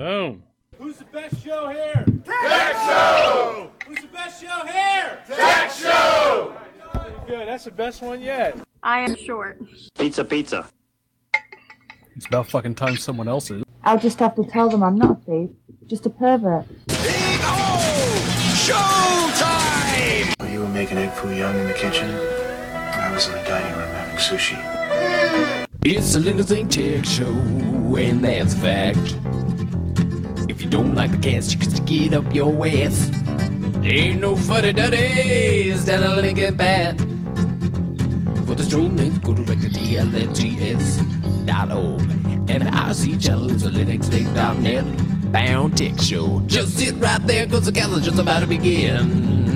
Boom. Who's the best show here? Tech Show! Who's the best show here? Tech Show! Good, that's the best one yet. I am short. Pizza, pizza. It's about fucking time someone else is. I'll just have to tell them I'm not a thief, just a pervert. While you were making egg foo young in the kitchen, I was in the dining room having sushi. It's a little thing tech show, and that's a fact. Don't like the cast, you can stick it up your ass. Ain't no fuddy duddies down a Lincoln Path. For the stream links, go to TLLTS dot org. And the IC channel is a linuxlink.net bound tech show. Just sit right there, cause the just about to begin.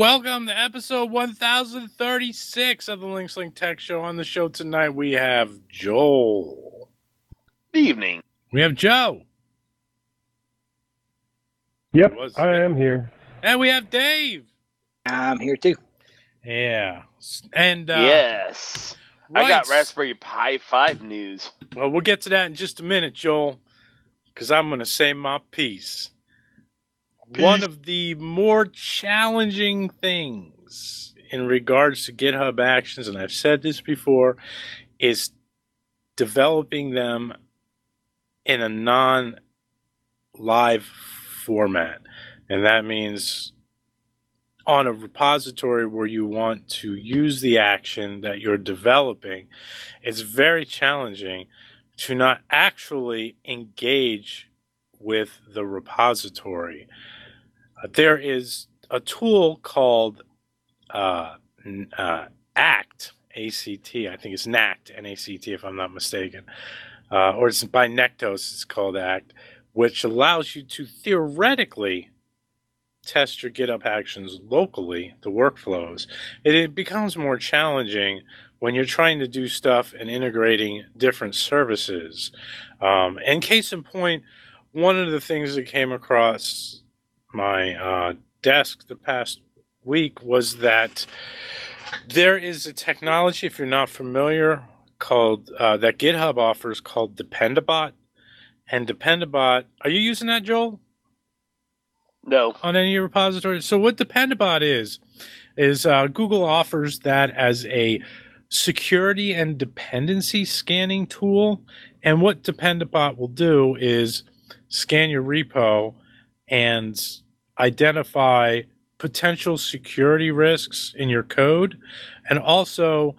Welcome to episode 1036 of the Linux Link Tech Show. On the show tonight, we have Joel. Good Evening. We have Joe. Yep, was- I am here. And we have Dave. I'm here too. Yeah. And, uh, yes. I got. Raspberry Pi 5 news. Well, we'll get to that in just a minute, Joel, because I'm going to say my piece. One of the more challenging things in regards to GitHub Actions, and I've said this before, is developing them in a non live format. And that means on a repository where you want to use the action that you're developing, it's very challenging to not actually engage with the repository. There is a tool called uh, uh, ACT, ACT, I think it's NACT, N-A-C-T if I'm not mistaken, uh, or it's by nektos, it's called ACT, which allows you to theoretically test your GitHub actions locally, the workflows. It, it becomes more challenging when you're trying to do stuff and integrating different services. Um, and case in point, one of the things that came across my uh, desk the past week was that there is a technology, if you're not familiar, called uh, that GitHub offers called Dependabot. And Dependabot, are you using that, Joel? No. on any repository. So what Dependabot is is uh, Google offers that as a security and dependency scanning tool. And what Dependabot will do is scan your repo and identify potential security risks in your code, and also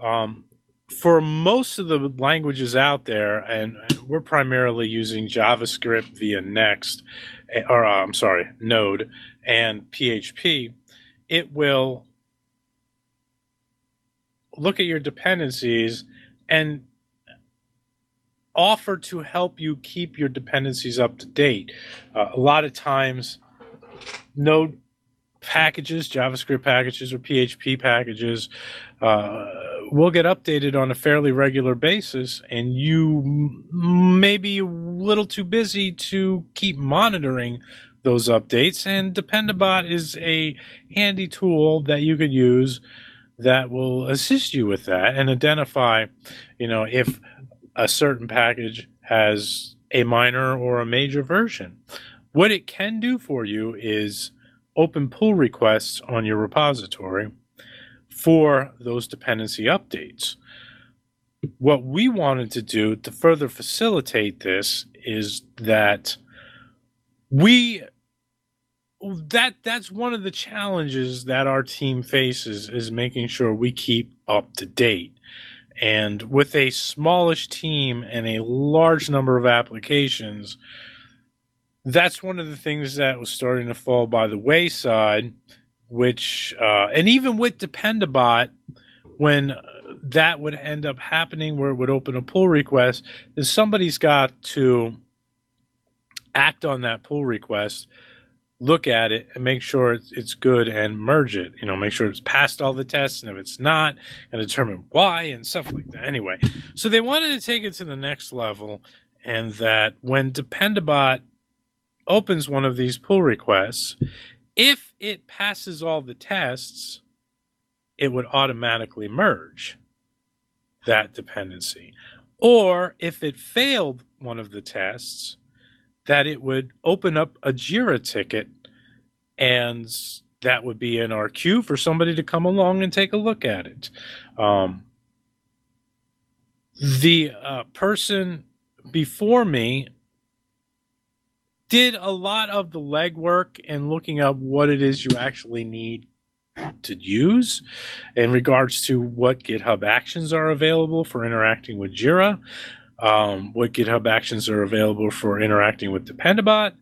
um, for most of the languages out there, and we're primarily using JavaScript via Next, eh, or uh, I'm sorry, Node and PHP, it will look at your dependencies and offer to help you keep your dependencies up to date. Uh, a lot of times, Node packages, JavaScript packages, or PHP packages uh, will get updated on a fairly regular basis, and you m- may be a little too busy to keep monitoring those updates. And Dependabot is a handy tool that you could use that will assist you with that and identify, you know, if a certain package has a minor or a major version. What it can do for you is open pull requests on your repository for those dependency updates. What we wanted to do to further facilitate this is that we that that's one of the challenges that our team faces is making sure we keep up to date. And with a smallish team and a large number of applications, that's one of the things that was starting to fall by the wayside. Which, uh, and even with Dependabot, when that would end up happening, where it would open a pull request, is somebody's got to act on that pull request look at it and make sure it's, it's good and merge it. You know, make sure it's passed all the tests, and if it's not, and determine why and stuff like that. Anyway, so they wanted to take it to the next level, and that when Dependabot opens one of these pull requests, if it passes all the tests, it would automatically merge. that dependency. Or if it failed one of the tests, that it would open up a JIRA ticket and that would be in our queue for somebody to come along and take a look at it. Um, the uh, person before me did a lot of the legwork and looking up what it is you actually need to use in regards to what GitHub actions are available for interacting with Jira, um, what GitHub actions are available for interacting with Dependabot,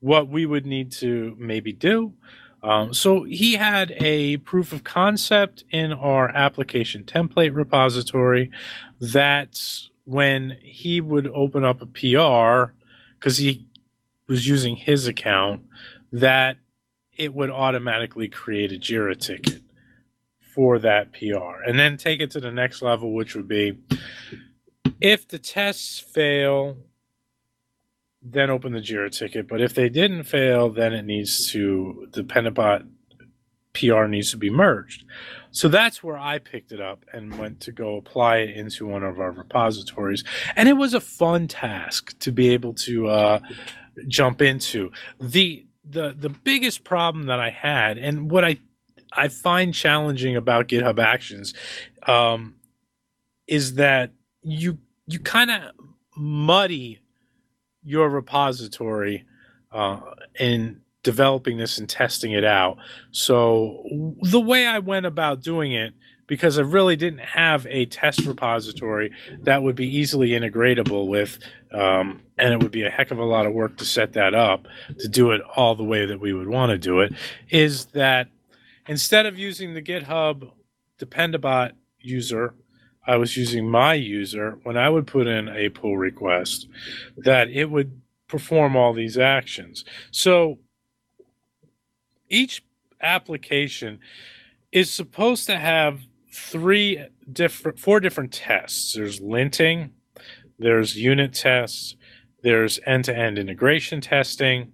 what we would need to maybe do. Um, so he had a proof of concept in our application template repository that when he would open up a PR, because he was using his account, that it would automatically create a JIRA ticket for that PR and then take it to the next level, which would be if the tests fail, then open the JIRA ticket. But if they didn't fail, then it needs to, the Dependabot PR needs to be merged. So that's where I picked it up and went to go apply it into one of our repositories. And it was a fun task to be able to uh, jump into. The the the biggest problem that I had, and what I I find challenging about GitHub Actions, um, is that you you kind of muddy your repository uh, in developing this and testing it out. So the way I went about doing it, because I really didn't have a test repository that would be easily integratable with, um, and it would be a heck of a lot of work to set that up to do it all the way that we would want to do it, is that instead of using the GitHub Dependabot user, I was using my user when I would put in a pull request, that it would perform all these actions. So each application is supposed to have three different four different tests there's linting there's unit tests there's end-to-end integration testing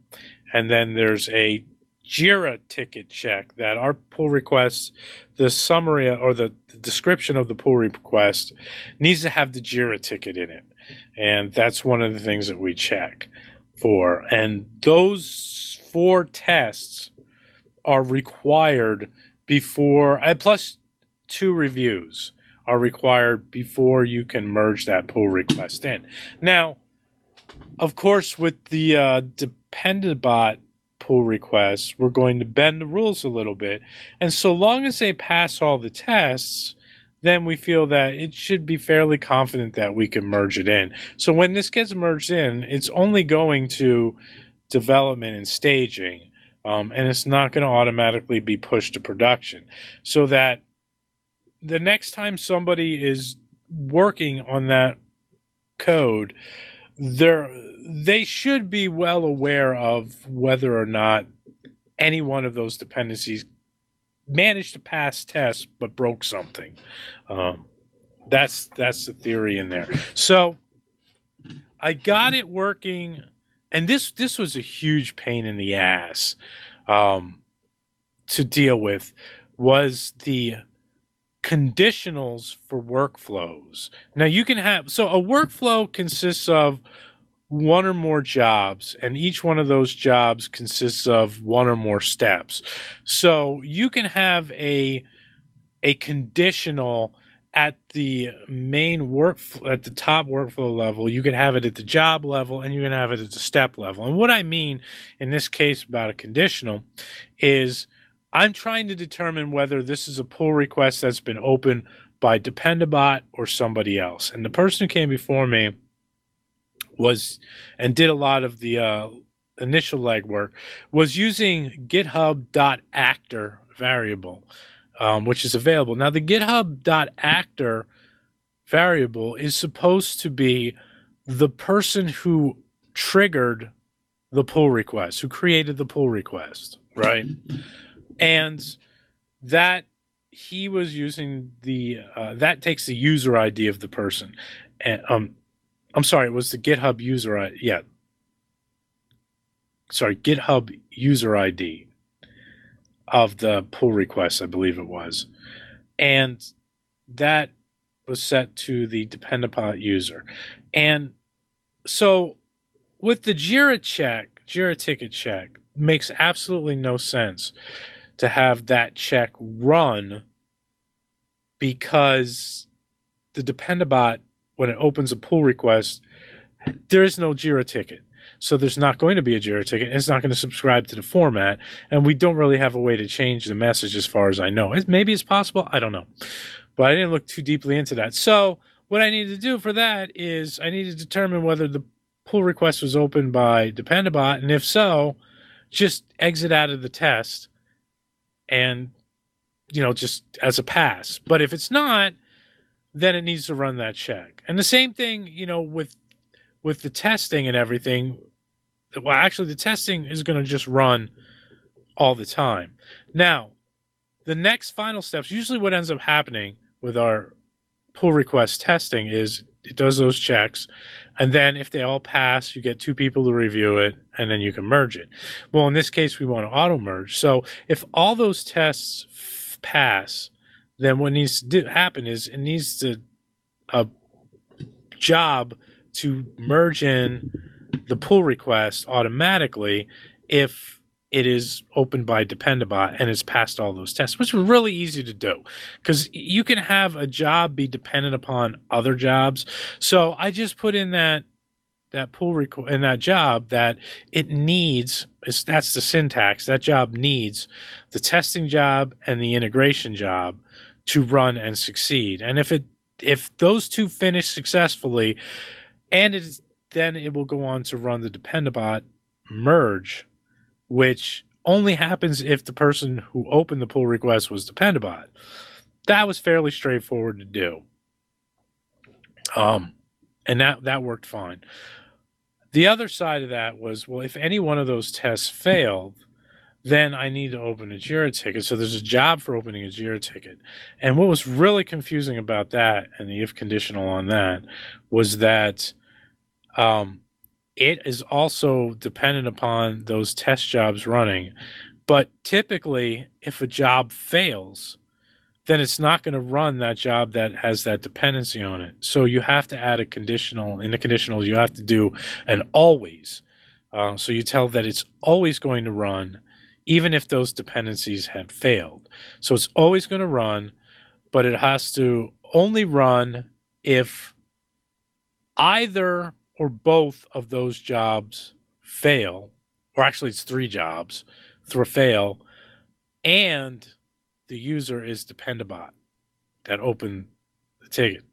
and then there's a jira ticket check that our pull request the summary or the, the description of the pull request needs to have the jira ticket in it and that's one of the things that we check for and those four tests are required before and plus two reviews are required before you can merge that pull request in. Now, of course, with the uh, Dependabot pull requests, we're going to bend the rules a little bit. And so long as they pass all the tests, then we feel that it should be fairly confident that we can merge it in. So when this gets merged in, it's only going to development and staging um, and it's not going to automatically be pushed to production. So that the next time somebody is working on that code, they're, they should be well aware of whether or not any one of those dependencies managed to pass tests but broke something. Um, that's that's the theory in there. So I got it working and this this was a huge pain in the ass um, to deal with was the conditionals for workflows. Now you can have so a workflow consists of one or more jobs and each one of those jobs consists of one or more steps. So you can have a a conditional at the main work at the top workflow level you can have it at the job level and you can have it at the step level and what i mean in this case about a conditional is i'm trying to determine whether this is a pull request that's been opened by dependabot or somebody else and the person who came before me was and did a lot of the uh, initial legwork was using github.actor variable um, which is available. Now, the GitHub.actor variable is supposed to be the person who triggered the pull request, who created the pull request, right? And that he was using the uh, that takes the user ID of the person, and um, I'm sorry, it was the GitHub user ID. Yeah, sorry, GitHub user ID of the pull request, I believe it was. And that was set to the Dependabot user. And so with the Jira check, Jira ticket check, makes absolutely no sense to have that check run because the Dependabot, when it opens a pull request, there is no Jira ticket. So there's not going to be a Jira ticket. It's not going to subscribe to the format, and we don't really have a way to change the message, as far as I know. It, maybe it's possible. I don't know, but I didn't look too deeply into that. So what I need to do for that is I need to determine whether the pull request was opened by Dependabot, and if so, just exit out of the test, and you know just as a pass. But if it's not, then it needs to run that check. And the same thing, you know, with with the testing and everything. Well, actually, the testing is going to just run all the time. Now, the next final steps. Usually, what ends up happening with our pull request testing is it does those checks, and then if they all pass, you get two people to review it, and then you can merge it. Well, in this case, we want to auto merge. So if all those tests f- pass, then what needs to happen is it needs to a job to merge in the pull request automatically if it is opened by Dependabot and it's passed all those tests, which is really easy to do because you can have a job be dependent upon other jobs. So I just put in that that pull request in that job that it needs is that's the syntax that job needs the testing job and the integration job to run and succeed and if it if those two finish successfully and it is, then it will go on to run the Dependabot merge, which only happens if the person who opened the pull request was Dependabot. That was fairly straightforward to do. Um, and that that worked fine. The other side of that was well, if any one of those tests failed, then I need to open a Jira ticket. So there's a job for opening a Jira ticket. And what was really confusing about that and the if conditional on that was that um, it is also dependent upon those test jobs running. But typically, if a job fails, then it's not going to run that job that has that dependency on it. So you have to add a conditional. In the conditionals, you have to do an always. Uh, so you tell that it's always going to run, even if those dependencies had failed. So it's always going to run, but it has to only run if either or both of those jobs fail, or actually it's three jobs, through fail, and the user is Dependabot that opened the ticket.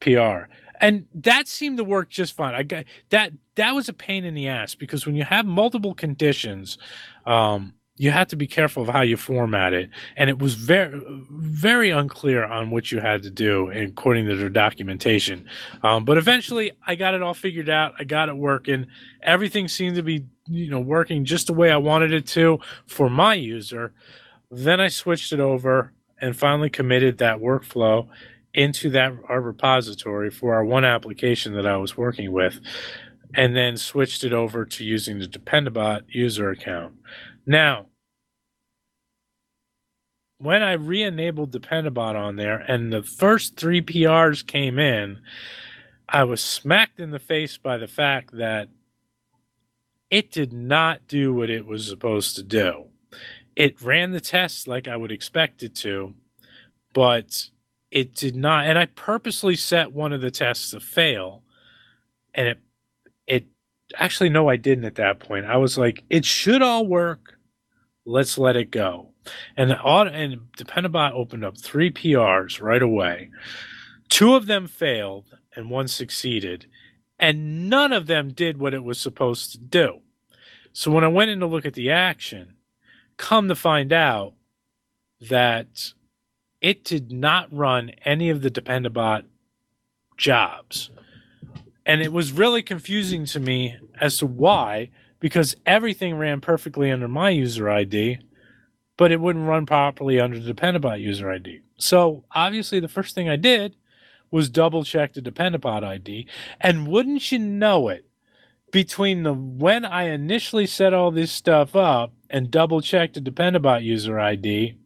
PR. And that seemed to work just fine. I got that that was a pain in the ass because when you have multiple conditions, um, you have to be careful of how you format it. And it was very very unclear on what you had to do according to their documentation. Um, but eventually I got it all figured out. I got it working. Everything seemed to be, you know, working just the way I wanted it to for my user. Then I switched it over and finally committed that workflow into that our repository for our one application that I was working with, and then switched it over to using the Dependabot user account. Now, when I re-enabled Dependabot on there, and the first three PRs came in, I was smacked in the face by the fact that it did not do what it was supposed to do. It ran the tests like I would expect it to, but it did not and i purposely set one of the tests to fail and it it actually no i didn't at that point. I was like it should all work. Let's let it go and the and dependabot opened up three prs right away two of them failed and one succeeded and none of them did what it was supposed to do so when i went in to look at the action come to find out that it did not run any of the Dependabot jobs. And it was really confusing to me as to why, because everything ran perfectly under my user ID, but it wouldn't run properly under the Dependabot user ID. So obviously, the first thing I did was double check the Dependabot ID. And wouldn't you know it, between the when I initially set all this stuff up and double checked the Dependabot user ID,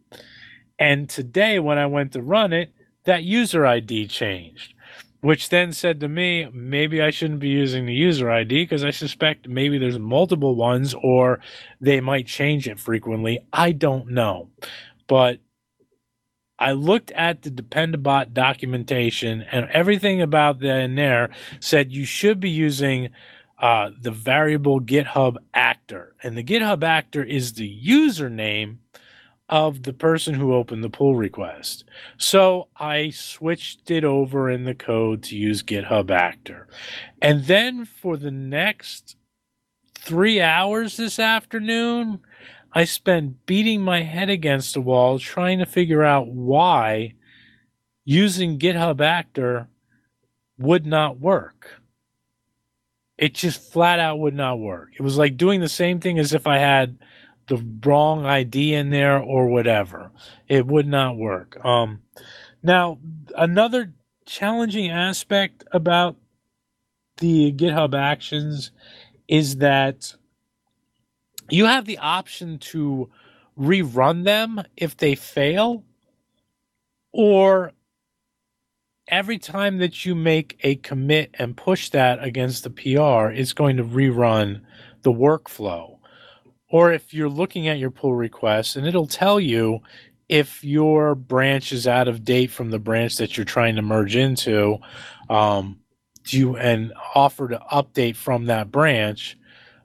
and today, when I went to run it, that user ID changed, which then said to me, maybe I shouldn't be using the user ID because I suspect maybe there's multiple ones or they might change it frequently. I don't know. But I looked at the Dependabot documentation and everything about that in there said you should be using uh, the variable GitHub actor. And the GitHub actor is the username of the person who opened the pull request. So I switched it over in the code to use GitHub actor. And then for the next three hours this afternoon, I spent beating my head against the wall trying to figure out why using GitHub Actor would not work. It just flat out would not work. It was like doing the same thing as if I had the wrong ID in there or whatever. It would not work. Um, now, another challenging aspect about the GitHub Actions is that you have the option to rerun them if they fail, or every time that you make a commit and push that against the PR, it's going to rerun the workflow. Or if you're looking at your pull request and it'll tell you if your branch is out of date from the branch that you're trying to merge into, um, do you and offer to update from that branch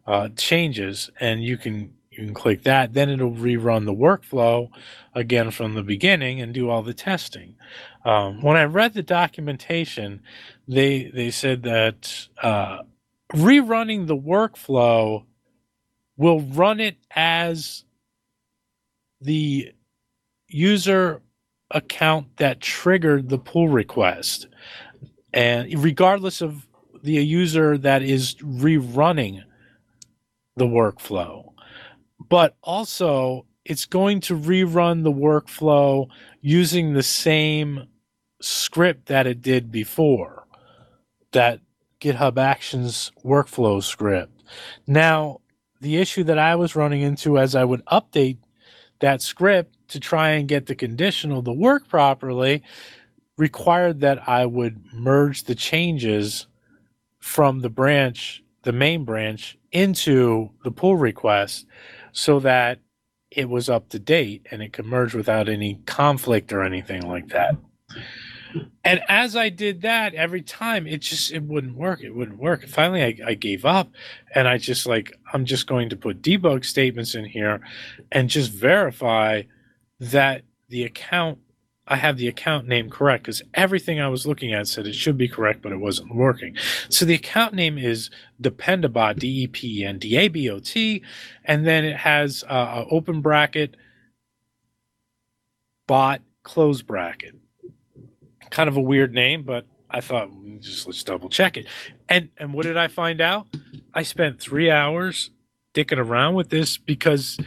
uh, changes, and you can you can click that. Then it'll rerun the workflow again from the beginning and do all the testing. Um, when I read the documentation, they they said that uh, rerunning the workflow will run it as the user account that triggered the pull request. And regardless of the user that is rerunning the workflow. But also it's going to rerun the workflow using the same script that it did before that github actions workflow script. Now the issue that i was running into as i would update that script to try and get the conditional to work properly required that I would merge the changes from the branch, the main branch, into the pull request so that it was up to date and it could merge without any conflict or anything like that. And as I did that every time, it just it wouldn't work. It wouldn't work. Finally, I, I gave up, and I just like I'm just going to put debug statements in here, and just verify that the account I have the account name correct because everything I was looking at said it should be correct, but it wasn't working. So the account name is Dependabot, D E P N D A B O T, and then it has uh, open bracket, bot, close bracket. Kind of a weird name, but I thought "Mm, just let's double check it. And and what did I find out? I spent three hours dicking around with this because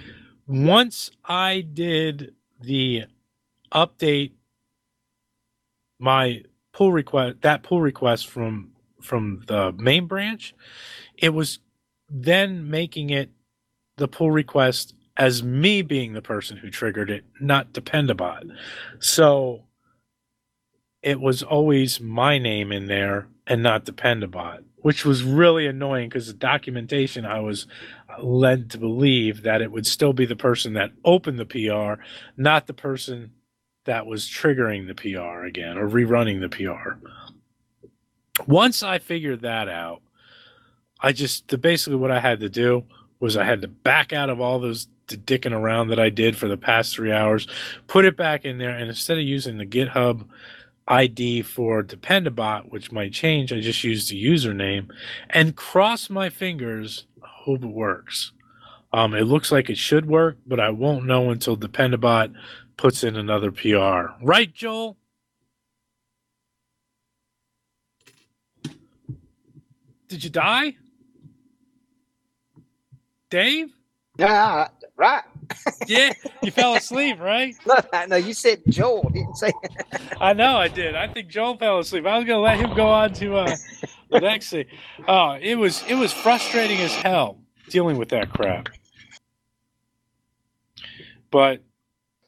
once I did the update my pull request that pull request from from the main branch it was then making it the pull request as me being the person who triggered it not dependabot so it was always my name in there and not dependabot which was really annoying because the documentation i was led to believe that it would still be the person that opened the pr not the person that was triggering the PR again or rerunning the PR. Once I figured that out, I just the, basically what I had to do was I had to back out of all those dicking around that I did for the past three hours, put it back in there, and instead of using the GitHub ID for Dependabot, which might change, I just used the username and cross my fingers. Hope it works. Um, it looks like it should work, but I won't know until Dependabot puts in another PR. Right, Joel? Did you die? Dave? Yeah, right. Yeah, you fell asleep, right? No, no, you sed Joel. Didn't say. I know I did. I think Joel fell asleep. I was gonna let him go on to uh, the next thing. Oh, it was it was frustrating as hell dealing with that crap. But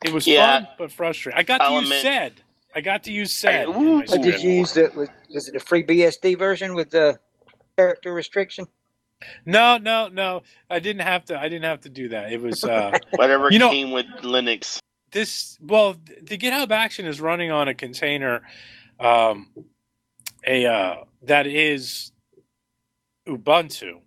it was Yeah. fun but frustrating. I got to I'll use admit- said. I got to use sed. in ooh. my But did you use the was, was it the free BSD version with the character restriction? No, no, no. I didn't have to. I didn't have to do that. It was uh, Whatever You know- came with Linux. this. Well, the GitHub Action is running on a container, um, a uh, that is Ubuntu.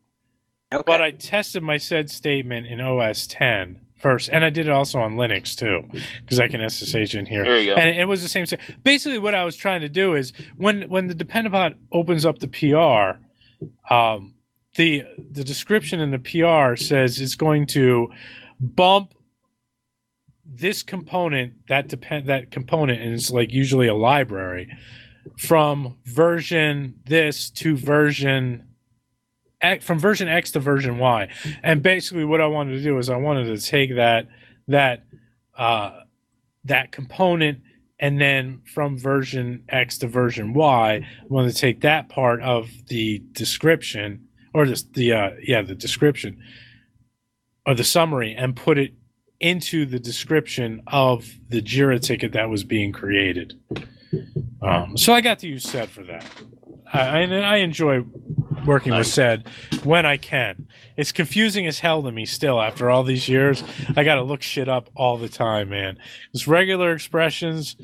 Okay. But I tested my sed statement in OS 10 first, and I did it also on Linux too, because I can SSH in here. There you go. And it was the same thing. Basically, what I was trying to do is when when the Dependabot opens up the PR, um, the the description in the PR says it's going to bump this component that depend that component, and it's like usually a library from version this to version X, from version X to version Y. And basically, what I wanted to do is I wanted to take that that uh, that component and then from version X to version Y, I wanted to take that part of the description or the the uh, yeah the description or the summary and put it into the description of the Jira ticket that was being created. Um, so I got to use Sed for that. I, I, I enjoy working with Sed when I can. It's confusing as hell to me still after all these years. I got to look shit up all the time, man. It's regular expressions,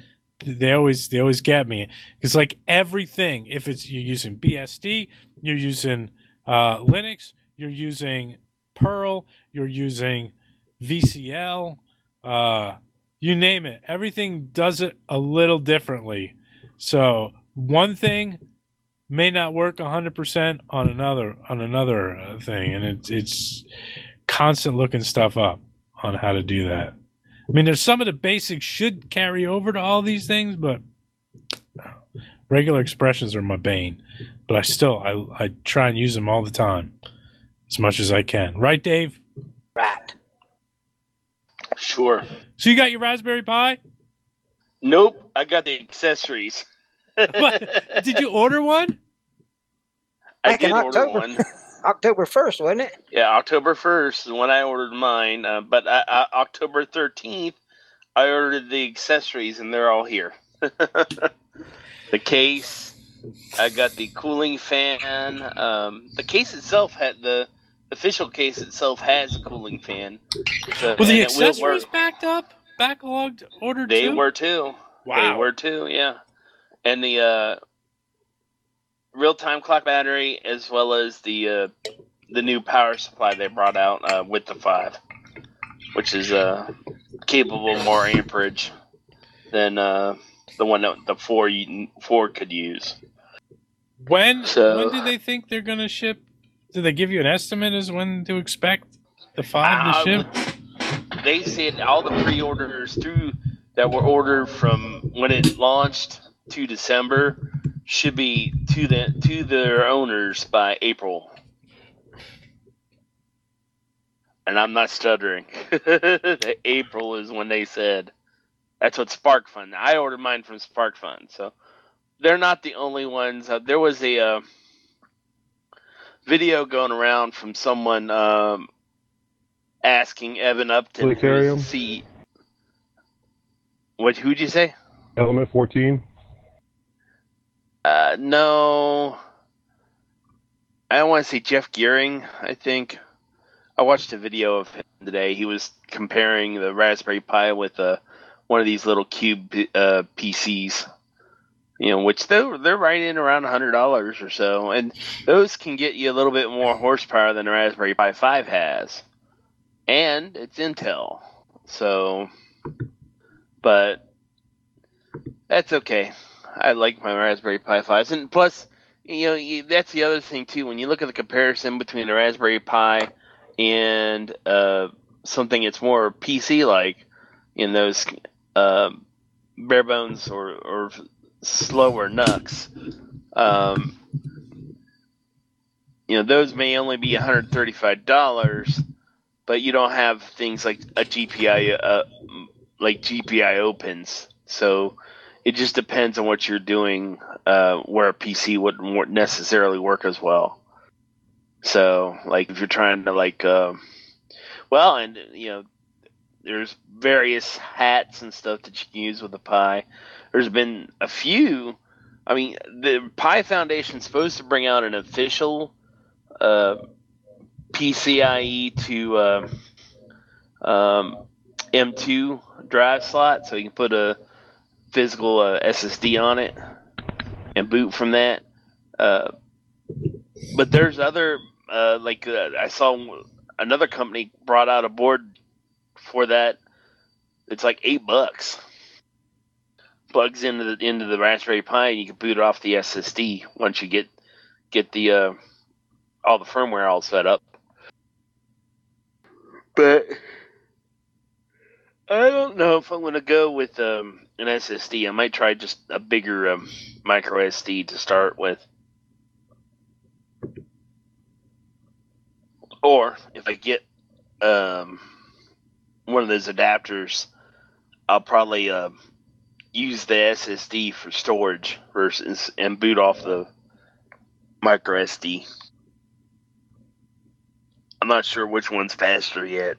they always they always get me. It's like everything, if it's you're using BSD, you're using uh, Linux, you're using Perl, you're using VCL, uh, you name it. Everything does it a little differently. So one thing may not work 100% on another on another uh, thing and it's it's constant looking stuff up on how to do that. I mean there's some of the basics should carry over to all these things but regular expressions are my bane. But I still I I try and use them all the time as much as I can. Right Dave? Right. Sure. So you got your Raspberry Pi? Nope. I got the accessories. What? Did you order one? I Back did order October. one. October first, wasn't it? Yeah, October first is when I ordered mine. Uh, but I, I, October thirteenth, I ordered the accessories, and they're all here. the case, I got the cooling fan. Um, the case itself had the official case itself has a cooling fan. So, Were the and it accessories work. backed up? Backlogged? Ordered They too? were too. Wow. They were too, yeah. And the uh, real time clock battery, as well as the uh, the new power supply they brought out uh, with the five, which is uh, capable more amperage than uh, the one that the four you, four could use. When So- when do they think they're gonna ship? Do they give you an estimate as when to expect the five to Uh, ship? They said all the pre-orders through that were ordered from when it launched to December should be to the to their owners by April. And I'm not stuttering. April is when they said. That's what SparkFun. I ordered mine from SparkFun, so they're not the only ones. Uh, there was a uh, video going around from someone um, asking Eben Upton, who's Planetarium? the C- What? Who'd you say? Element 14. Uh, no. I don't want to say Jeff Geerling. I think I watched a video of him today. He was comparing the Raspberry Pi with uh, one of these little cube uh, PCs. You know, which they're they're right in around hundred dollars or so, and those can get you a little bit more horsepower than a Raspberry Pi Five has, and it's Intel. So, but that's okay. I like my Raspberry Pi 5s, and plus, you know, you, that's the other thing too. When you look at the comparison between a Raspberry Pi and uh, something that's more PC-like in those uh, bare bones or, or slower NUCs, um, you know, those may only be $135, but you don't have things like a GPI, uh, like GPIO pins. So it just depends on what you're doing, uh, where a PC wouldn't necessarily work as well. So, like, if you're trying to, like, uh, well, and, you know, there's various hats and stuff that you can use with the Pi. there's been a few. I mean, the Pi Foundation's supposed to bring out an official uh, PCIe to uh, um, M2 drive slot, so you can put a physical uh, SSD on it and boot from that. Uh, but there's other uh, like uh, I saw another company brought out a board for that. It's like eight bucks. Plugs into the into the Raspberry Pi, and you can boot it off the SSD once you get get the uh, all the firmware all set up. But I don't know if I'm going to go with um, an SSD. I might try just a bigger um, micro SD to start with. Or if I get um, one of those adapters, I'll probably uh, use the SSD for storage versus and boot off the micro SD. I'm not sure which one's faster yet.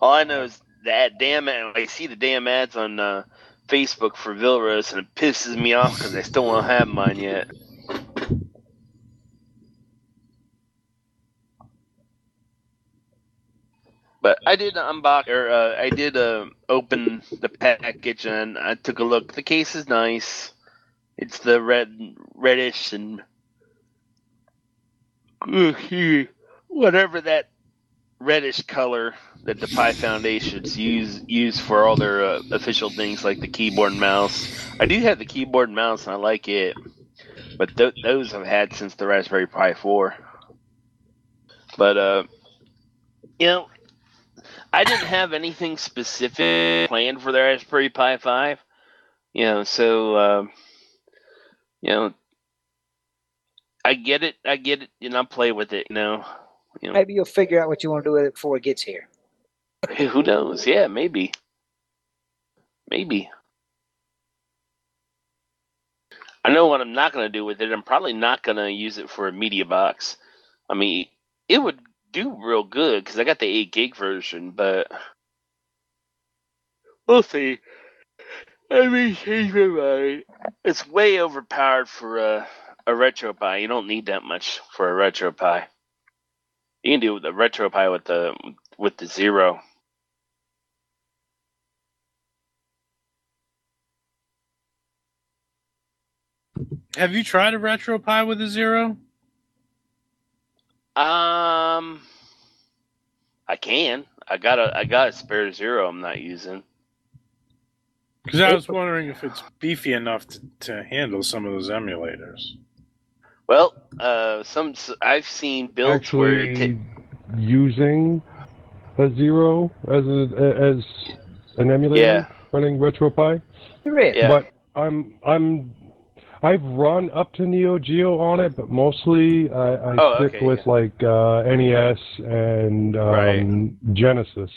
All I know is that damn ad, I see the damn ads on uh, Facebook for Vilros, and it pisses me off because I still don't have mine yet. But I did unbox or uh, I did uh, open the package and I took a look. The case is nice. It's the red, reddish and whatever that reddish color that the Pi Foundations use use for all their uh, official things like the keyboard and mouse. I do have the keyboard and mouse and I like it, but th- those I've had since the Raspberry Pi 4. But uh, you know, I didn't have anything specific planned for the Raspberry Pi 5. You know, so uh, you know, I get it. I get it, and I play with it. You know, you know. Maybe you'll figure out what you want to do with it before it gets here. Who knows? Yeah, maybe. Maybe. I know what I'm not going to do with it. I'm probably not going to use it for a media box. I mean, it would do real good because I got the 8 gig version, but we'll see. I mean, change my mind. It's way overpowered for a, a RetroPie. You don't need that much for a RetroPie. You can do the RetroPie with the with the zero. Have you tried a RetroPie with a zero? Um, I can. I got a I got a spare zero. I'm not using. Because I was wondering if it's beefy enough to, to handle some of those emulators. Well, uh, some I've seen builds where it actually using a zero as a, as an emulator Yeah. running RetroPie. There is. Yeah. But I'm I'm I've run up to Neo Geo on it, but mostly I, I Oh, stick okay, with yeah. like uh, NES and um, Right. Genesis.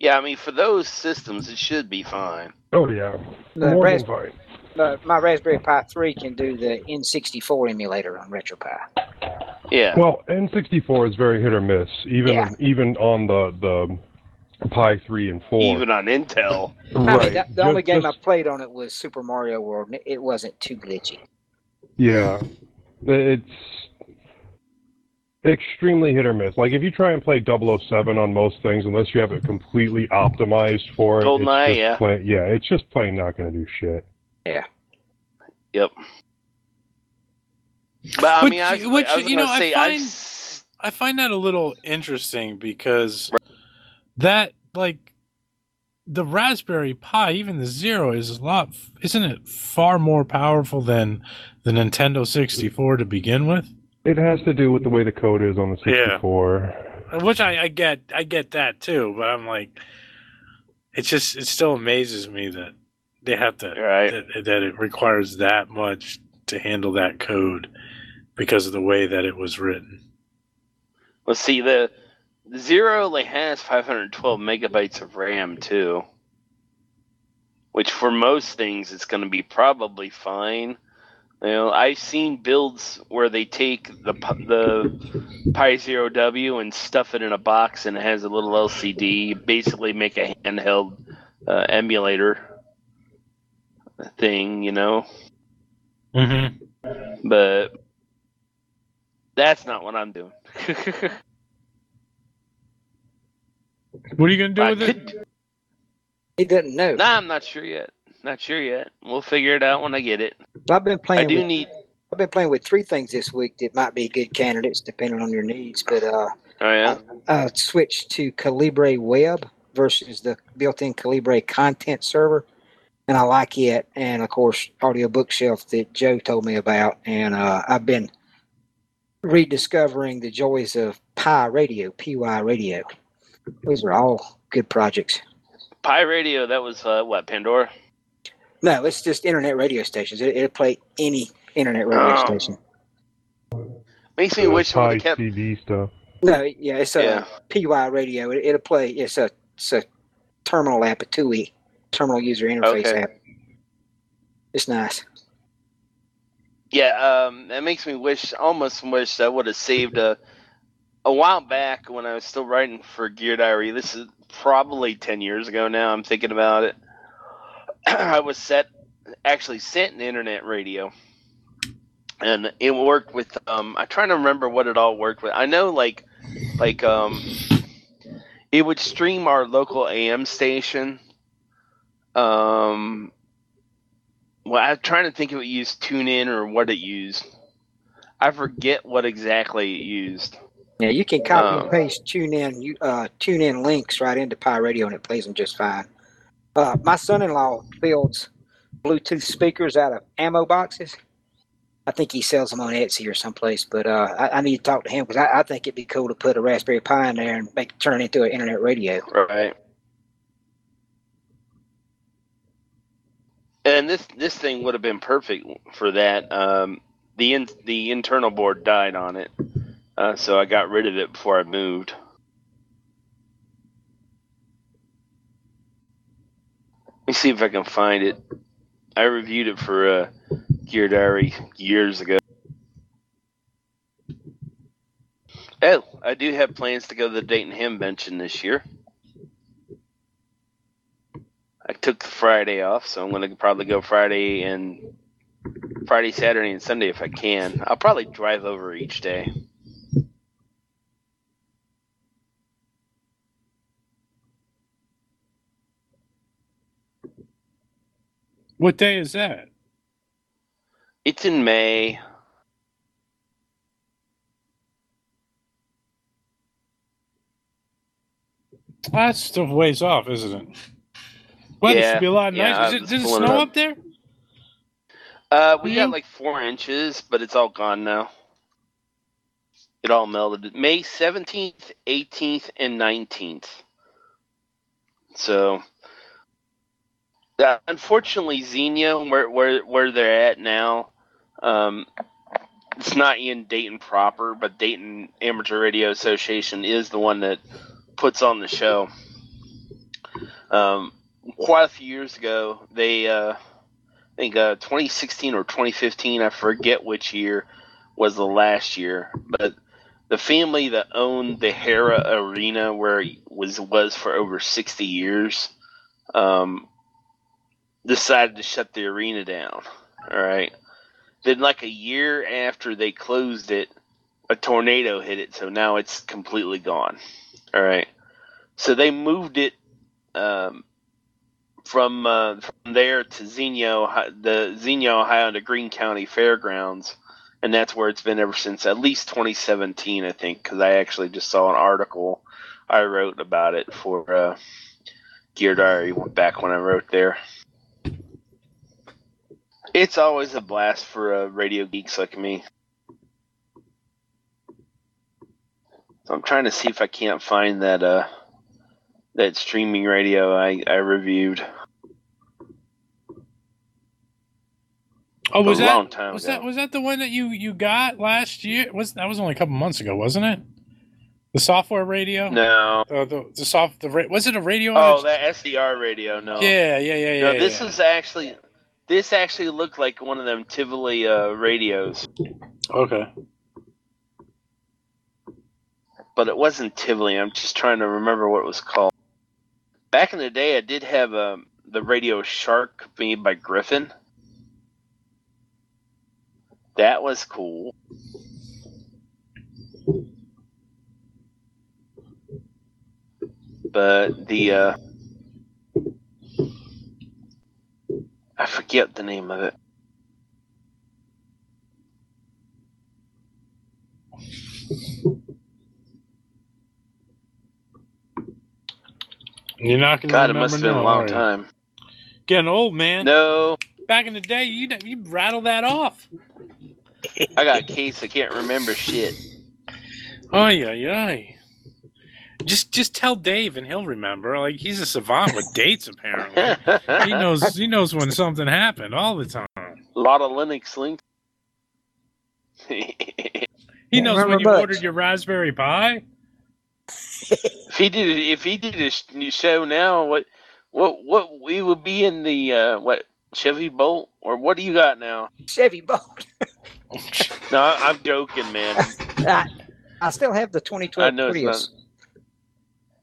yeah, I mean for those systems it should be fine. Oh yeah, The more Ras- than fine. uh, my Raspberry Pi 3 can do the N64 emulator on RetroPie. Yeah. Well, N64 is very hit or miss, even Yeah. even on the the Pi 3 and 4. Even on Intel. I mean, right. the, the only game just- I played on it was Super Mario World, and it, it wasn't too glitchy. Yeah, it's extremely hit or miss. Like if you try and play 007 on most things, unless you have it completely optimized for it, GoldenEye, it's just yeah. plain, yeah, it's just plain not going to do shit. Yeah. Yep. But I Which- mean, I, was- which, I was you gonna know, I find- I've s- I find that a little interesting because that like the Raspberry Pi, even the Zero, is a lot. Isn't it far more powerful than the Nintendo 64 to begin with? It has to do with the way the code is on the Yeah. 64. Which I, I get, I get that too. But I'm like, it just it still amazes me that they have to Right. that, that it requires that much to handle that code because of the way that it was written. Let's see the the zero only has 512 megabytes of RAM too, which for most things it's going to be probably fine. You know, I've seen builds where they take the Pi- the Pi Zero W and stuff it in a box and it has a little LCD. Basically, make a handheld uh, emulator thing, you know. Mm-hmm. But that's not what I'm doing. What are you gonna do I with it? could- He doesn't know. Nah, I'm not sure yet. Not sure yet. We'll figure it out when I get it. I've been playing. I playing. do with, need. I've been playing with three things this week that might be good candidates depending on your needs. But uh, Oh yeah. I switched to Calibre Web versus the built-in Calibre content server, and I like it. And of course, Audio Bookshelf that Joe told me about, and uh, I've been rediscovering the joys of Pi Radio, PY Radio. Those are all good projects. Pi Radio. That was uh, what Pandora. No, it's just internet radio stations. It, it'll play any internet radio Oh. station. Makes me The wish I would Pi have kept. CD stuff. No, yeah, it's a Yeah. PY radio. It, it'll play. It's a it's a terminal app, a TUI terminal user interface Okay. app. It's nice. Yeah, um, that makes me wish, almost wish I would have saved a, a while back when I was still writing for Gear Diary. This is probably ten years ago now. I'm thinking about it. I was set, actually sent an internet radio, and it worked with. Um, I'm trying to remember what it all worked with. I know, like, like um, it would stream our local AM station. Um, well, I'm trying to think if it used TuneIn or what it used. I forget what exactly it used. Yeah, you can copy Oh. and paste tune in you uh tune in links right into Pi Radio and it plays them just fine. Uh, my son-in-law builds Bluetooth speakers out of ammo boxes. I think he sells them on Etsy or someplace, but uh, I, I need to talk to him because I, I think it'd be cool to put a Raspberry Pi in there and make it turn into an internet radio. Right. And this this thing would have been perfect for that. Um, the in, the internal board died on it, uh, so I got rid of it before I moved. Let me see if I can find it. I reviewed it for uh, Gear Diary years ago. Oh, I do have plans to go to the Dayton Hamvention this year. I took the Friday off, so I'm going to probably go Friday and Friday, Saturday, and Sunday if I can. I'll probably drive over each day. What day is that? It's in May. That's still ways off, isn't it? Weather Yeah, should be a lot yeah, nicer. I Is it, did it snow up. up there? Uh, we Mhm. got like four inches, but it's all gone now. It all melted. May 17th, 18th, and 19th. So, uh, unfortunately, Xenia, where, where, where they're at now, um, it's not in Dayton proper, but Dayton Amateur Radio Association is the one that puts on the show. Um, quite a few years ago, they, uh, I think uh, 2016 or 2015, I forget which year was the last year, but the family that owned the Hara Arena, where it was was for over 60 years, um, decided to shut the arena down. All right. Then, like a year after they closed it, a tornado hit it, so now it's completely gone. All right. So they moved it um, from uh, from there to Xenia, the Xenia, Ohio, to Greene County Fairgrounds, and that's where it's been ever since. At least 2017, I think, because I actually just saw an article I wrote about it for uh, Gear Diary back when I wrote there. It's always a blast for uh, radio geeks like me. So I'm trying to see if I can't find that uh, that streaming radio I, I reviewed. Oh, was that was ago. that was that the one that you you got last year? Was that was only a couple months ago, wasn't it? The software radio. No. Uh, the the soft the was it a radio? Oh, that SDR radio. No. Yeah, yeah, yeah, No, yeah, this yeah. is actually this actually looked like one of them Tivoli uh, radios, okay. but it wasn't Tivoli. I'm just trying to remember what it was called. back in the day, I did have um, the Radio Shark made by Griffin. That was cool. But the uh, I forget the name of it. You're not gonna God, it must have been a long time. Getting old, man. No, Back in the day, you you rattle that off. I got a case. I can't remember shit. Oh yeah, yeah. Just just tell Dave and he'll remember. Like he's a savant with dates apparently. He knows he knows when something happened all the time. A lot of Linux links. He knows when you much. ordered your Raspberry Pi. if he did, if he did a new show now, what, what, what we would be in the uh, what Chevy Bolt or what do you got now? Chevy Bolt. No, I- I'm joking, man. I, I still have the I 2012 know it's Prius.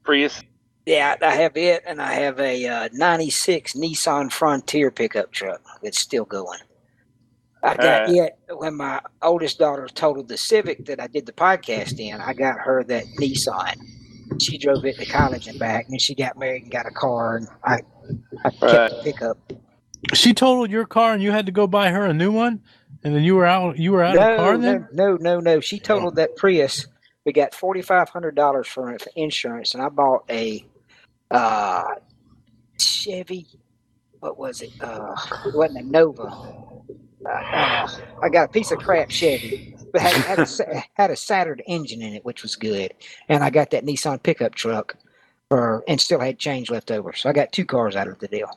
Not Prius. Yeah, I have it, and I have a uh, 96 Nissan Frontier pickup truck that's still going. I got Alright. it when my oldest daughter totaled the Civic that I did the podcast in. I got her that Nissan. She drove it to college and back, and she got married and got a car, and I, I kept Right. the pickup. She totaled your car and you had to go buy her a new one, and then you were out you were out No, of car no, then. no, no, no. She totaled that Prius. We got forty five hundred dollars for insurance, and I bought a uh, Chevy. What was it? Uh, it wasn't a Nova. Uh, uh, I got a piece of crap Chevy, but had, had, a, had a Saturn engine in it, which was good. And I got that Nissan pickup truck for, and still had change left over. So I got two cars out of the deal.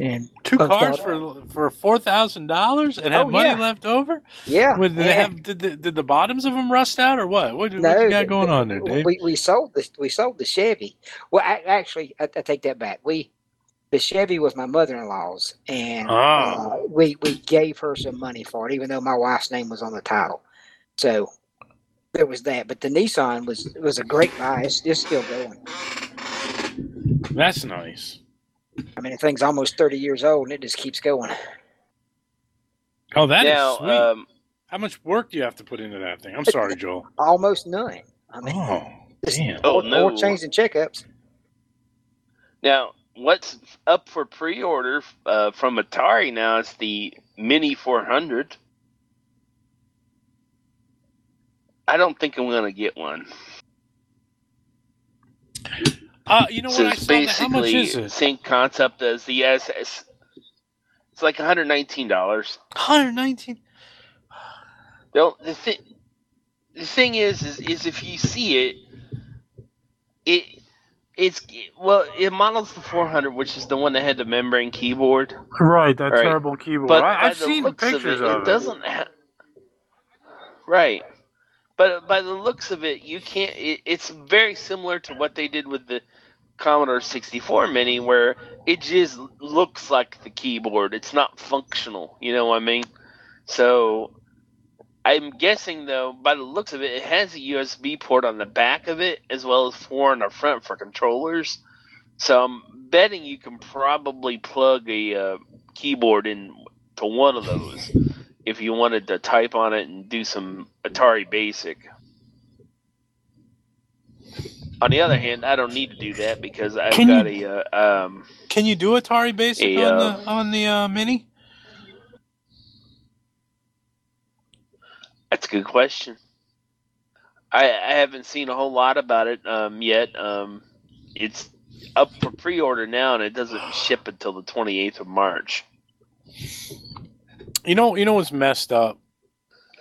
And Two cars for for four thousand dollars and had Oh, money yeah. left over. yeah, Would they yeah. have did the, did the bottoms of them rust out or what? What, what you got going on there, Dave? We, we sold the we sold the Chevy. Well, I, actually, I, I take that back. We the Chevy was my mother in law's, and Ah. uh, we we gave her some money for it, even though my wife's name was on the title. So there was that. But the Nissan was was a great buy. It's, it's still going. That's nice. I mean, the thing's almost thirty years old, and it just keeps going. Oh, that is now, sweet. um, How much work do you have to put into that thing? I'm sorry, Joel. Almost none. I mean, Oh, just damn. Oh, or, no. or changing checkups. now what's up for pre-order uh, from Atari now is the Mini 400. I don't think I'm gonna get one. Uh, you know so what? I it's saw that. How much basically is it? same concept as the SS. It's like 119 dollars. 119. The, the thing, the thing is, is, is if you see it, it, it's well, it models the 400, which is the one that had the membrane keyboard. Right, that Right. terrible keyboard. But I, I've seen looks pictures of it, of it it. doesn't. Ha- right, but by the looks of it, you can't. It, it's very similar to what they did with the Commodore 64 Mini, where it just looks like the keyboard. It's not functional. You know what I mean? So. I'm guessing though, by the looks of it, it has a USB port on the back of it as well as four on the front for controllers. So I'm betting you can probably plug a uh, keyboard in to one of those if you wanted to type on it and do some Atari Basic. On the other hand, I don't need to do that because I've Can got you- a uh, um, Can you do Atari Basic A, on uh, the on the uh, Mini? That's a good question. I, I haven't seen a whole lot about it um, yet. Um, it's up for pre-order now, and it doesn't ship until the 28th of March. You know, you know what's messed up.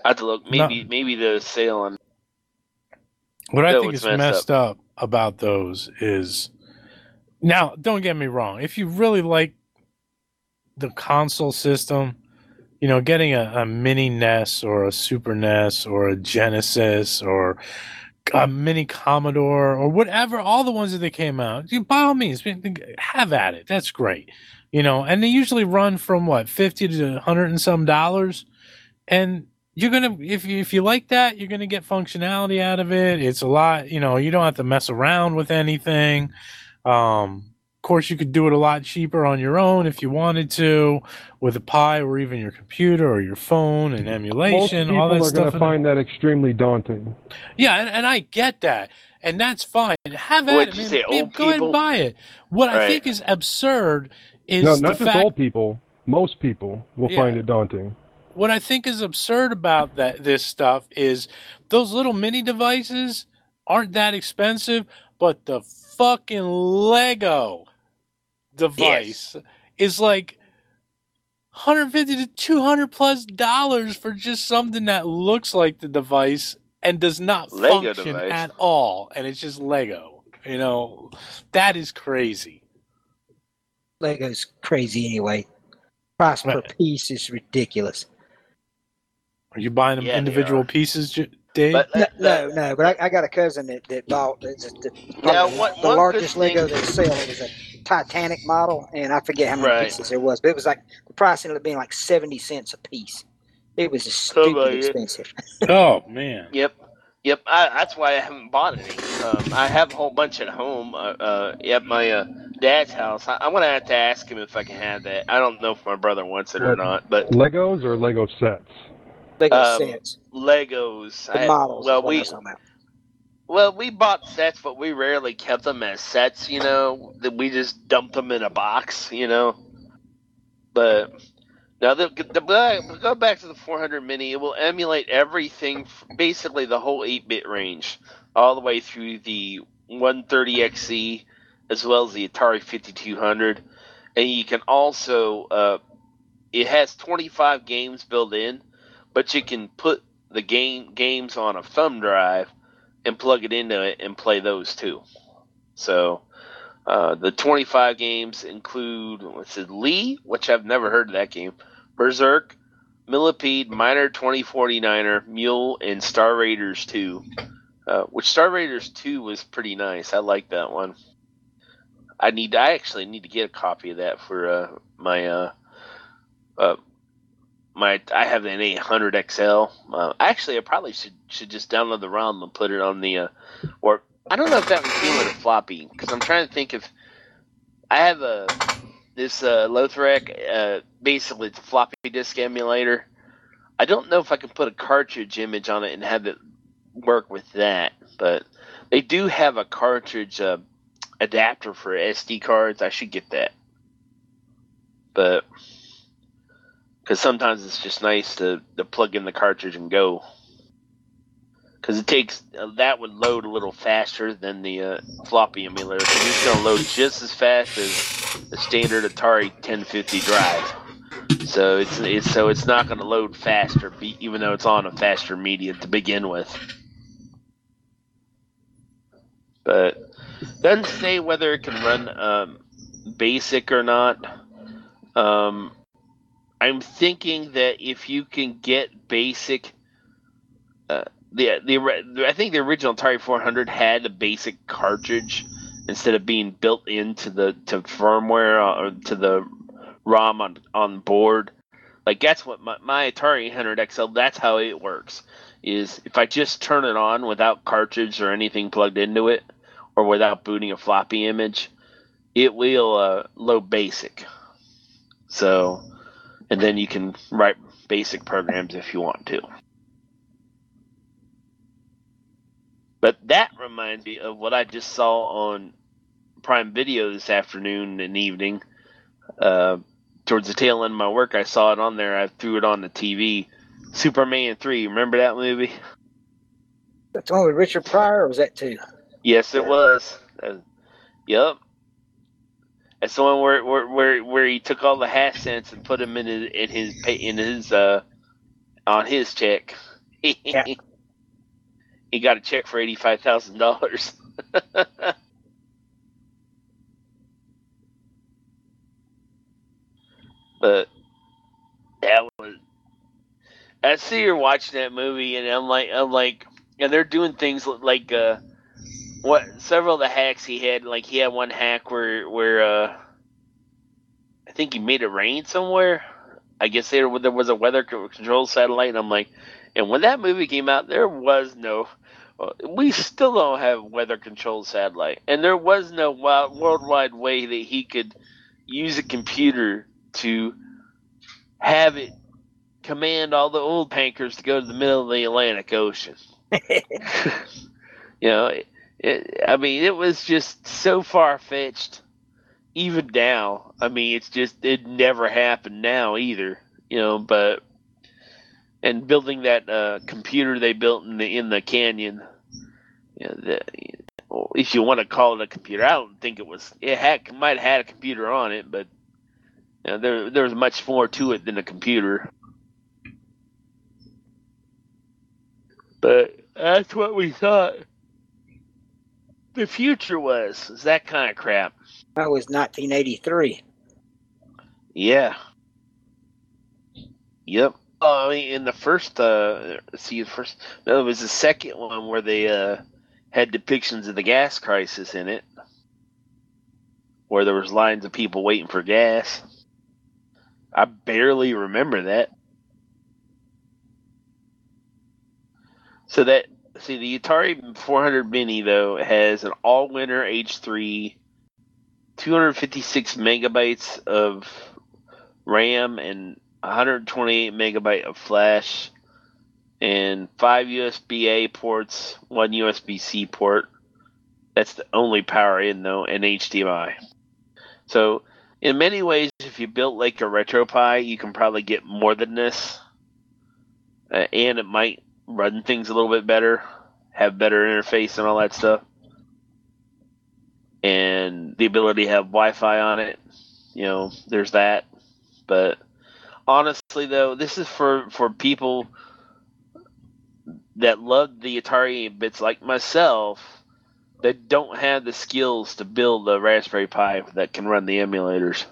I have to look. Maybe maybe the sale on. What I think is messed messed up. About those is now. Don't get me wrong. If you really like the console system, you know, getting a, a mini NES or a Super NES or a Genesis or a mini Commodore or whatever, all the ones that they came out, you by all means have at it. That's great, you know. And they usually run from what fifty to hundred and some dollars, and you're gonna if you if you like that, you're gonna get functionality out of it. It's a lot, you know. You don't have to mess around with anything. Um, of course, you could do it a lot cheaper on your own if you wanted to, with a Pi or even your computer or your phone and emulation, people all that are stuff. Gonna find that extremely daunting. Yeah, and, and I get that, and that's fine. Have at What'd it, man. say, Man, old go ahead and buy it. What I think is absurd is no, the not just fact old people. Most people will Yeah. find it daunting. What I think is absurd about that this stuff is those little mini devices aren't that expensive, but the fucking Lego device is like 150 to 200 plus dollars for just something that looks like the device and does not Lego function device. at all and it's just Lego. You know, that is crazy. Lego's crazy anyway. Price per piece is ridiculous. Are you buying them Yeah, individual pieces, Dave? But No, no, no, but I, I got a cousin that, that bought the, the, Yeah, probably one- the largest good thing- Lego they sell. It was a Titanic model, and I forget how many Right. pieces there was, but it was like the price ended up being like seventy cents a piece. It was just stupid my God. expensive. oh man. Yep. Yep, I, that's why I haven't bought any. Um, I have a whole bunch at home. Uh, uh, at my uh, dad's house. I, I'm gonna have to ask him if I can have that. I don't know if my brother wants it or not, but Legos or Lego sets? Lego Um, sets, Legos. the I- models. well, we I'm talking about. well we bought sets, but we rarely kept them as sets. You know, that we just dumped them in a box. You know, but now the, the we'll go back to the 400 mini. It will emulate everything, basically the whole 8-bit range, all the way through the 130XE as well as the Atari 5200, and you can also uh, it has 25 games built in, but you can put the game games on a thumb drive and plug it into it and play those too. So uh, the 25 games include what's it, Lee, which I've never heard of that game, Berzerk, Millipede, Miner 2049er, Mule, and Star Raiders 2. Uh, which Star Raiders 2 was pretty nice. I like that one. I need. I actually need to get a copy of that for uh, my uh, uh, my. I have an 800 XL. Uh, actually, I probably should should just download the ROM and put it on the. Uh, or I don't know if that would do with a floppy because I'm trying to think if I have a this uh, Lotharek. Uh, basically, it's a floppy disk emulator. I don't know if I can put a cartridge image on it and have it work with that, but they do have a cartridge uh, adapter for SD cards. I should get that, but because sometimes it's just nice to, to plug in the cartridge and go. Because it takes uh, that would load a little faster than the uh, floppy emulator. Because it's going to load just as fast as the standard Atari 1050 drive. So it's, it's so it's not going to load faster, be, even though it's on a faster media to begin with. But doesn't say whether it can run um, basic or not. Um, I'm thinking that if you can get basic, uh, the the I think the original Atari 400 had a basic cartridge instead of being built into the to firmware or to the ROM on on board. Like that's what my, my Atari 800 XL. That's how it works. Is if I just turn it on without cartridge or anything plugged into it, or without booting a floppy image, it will uh, load basic. So, and then you can write basic programs if you want to. But that reminds me of what I just saw on Prime Video this afternoon and evening. Uh, towards the tail end of my work, I saw it on there. I threw it on the TV. Superman 3. Remember that movie? That's the one with Richard Pryor, or was that two? Yes, it was. Uh, yep. That's the one where, where where where he took all the half cents and put them in his in his pay, in his uh on his check. Yeah. he got a check for eighty five thousand dollars. but that was. I see you're watching that movie, and I'm like, I'm like, and they're doing things like uh what several of the hacks he had like he had one hack where where uh I think he made it rain somewhere. I guess there there was a weather control satellite, and I'm like, and when that movie came out, there was no we still don't have weather control satellite, and there was no wi- worldwide way that he could use a computer to have it command all the oil tankers to go to the middle of the Atlantic Ocean. you know, it, I mean, it was just so far fetched. Even now, I mean, it's just it never happened now either. You know, but and building that uh, computer they built in the in the canyon. You know, the, if you want to call it a computer, I don't think it was. It had might have had a computer on it, but you know, there there was much more to it than a computer. But that's what we thought the future was. Is that kind of crap? That was 1983. Yeah. Yep. Oh, I mean, in the first, uh, see, the first, no, it was the second one where they uh, had depictions of the gas crisis in it, where there was lines of people waiting for gas. I barely remember that. So that see the Atari 400 Mini though has an Allwinner H3, 256 megabytes of RAM and 128 megabyte of flash, and five USB A ports, one USB C port. That's the only power in though, and HDMI. So in many ways, if you built like a RetroPie, you can probably get more than this, uh, and it might run things a little bit better, have better interface and all that stuff, and the ability to have Wi-Fi on it. You know, there's that. But honestly, though, this is for for people that love the Atari bits like myself that don't have the skills to build a Raspberry Pi that can run the emulators.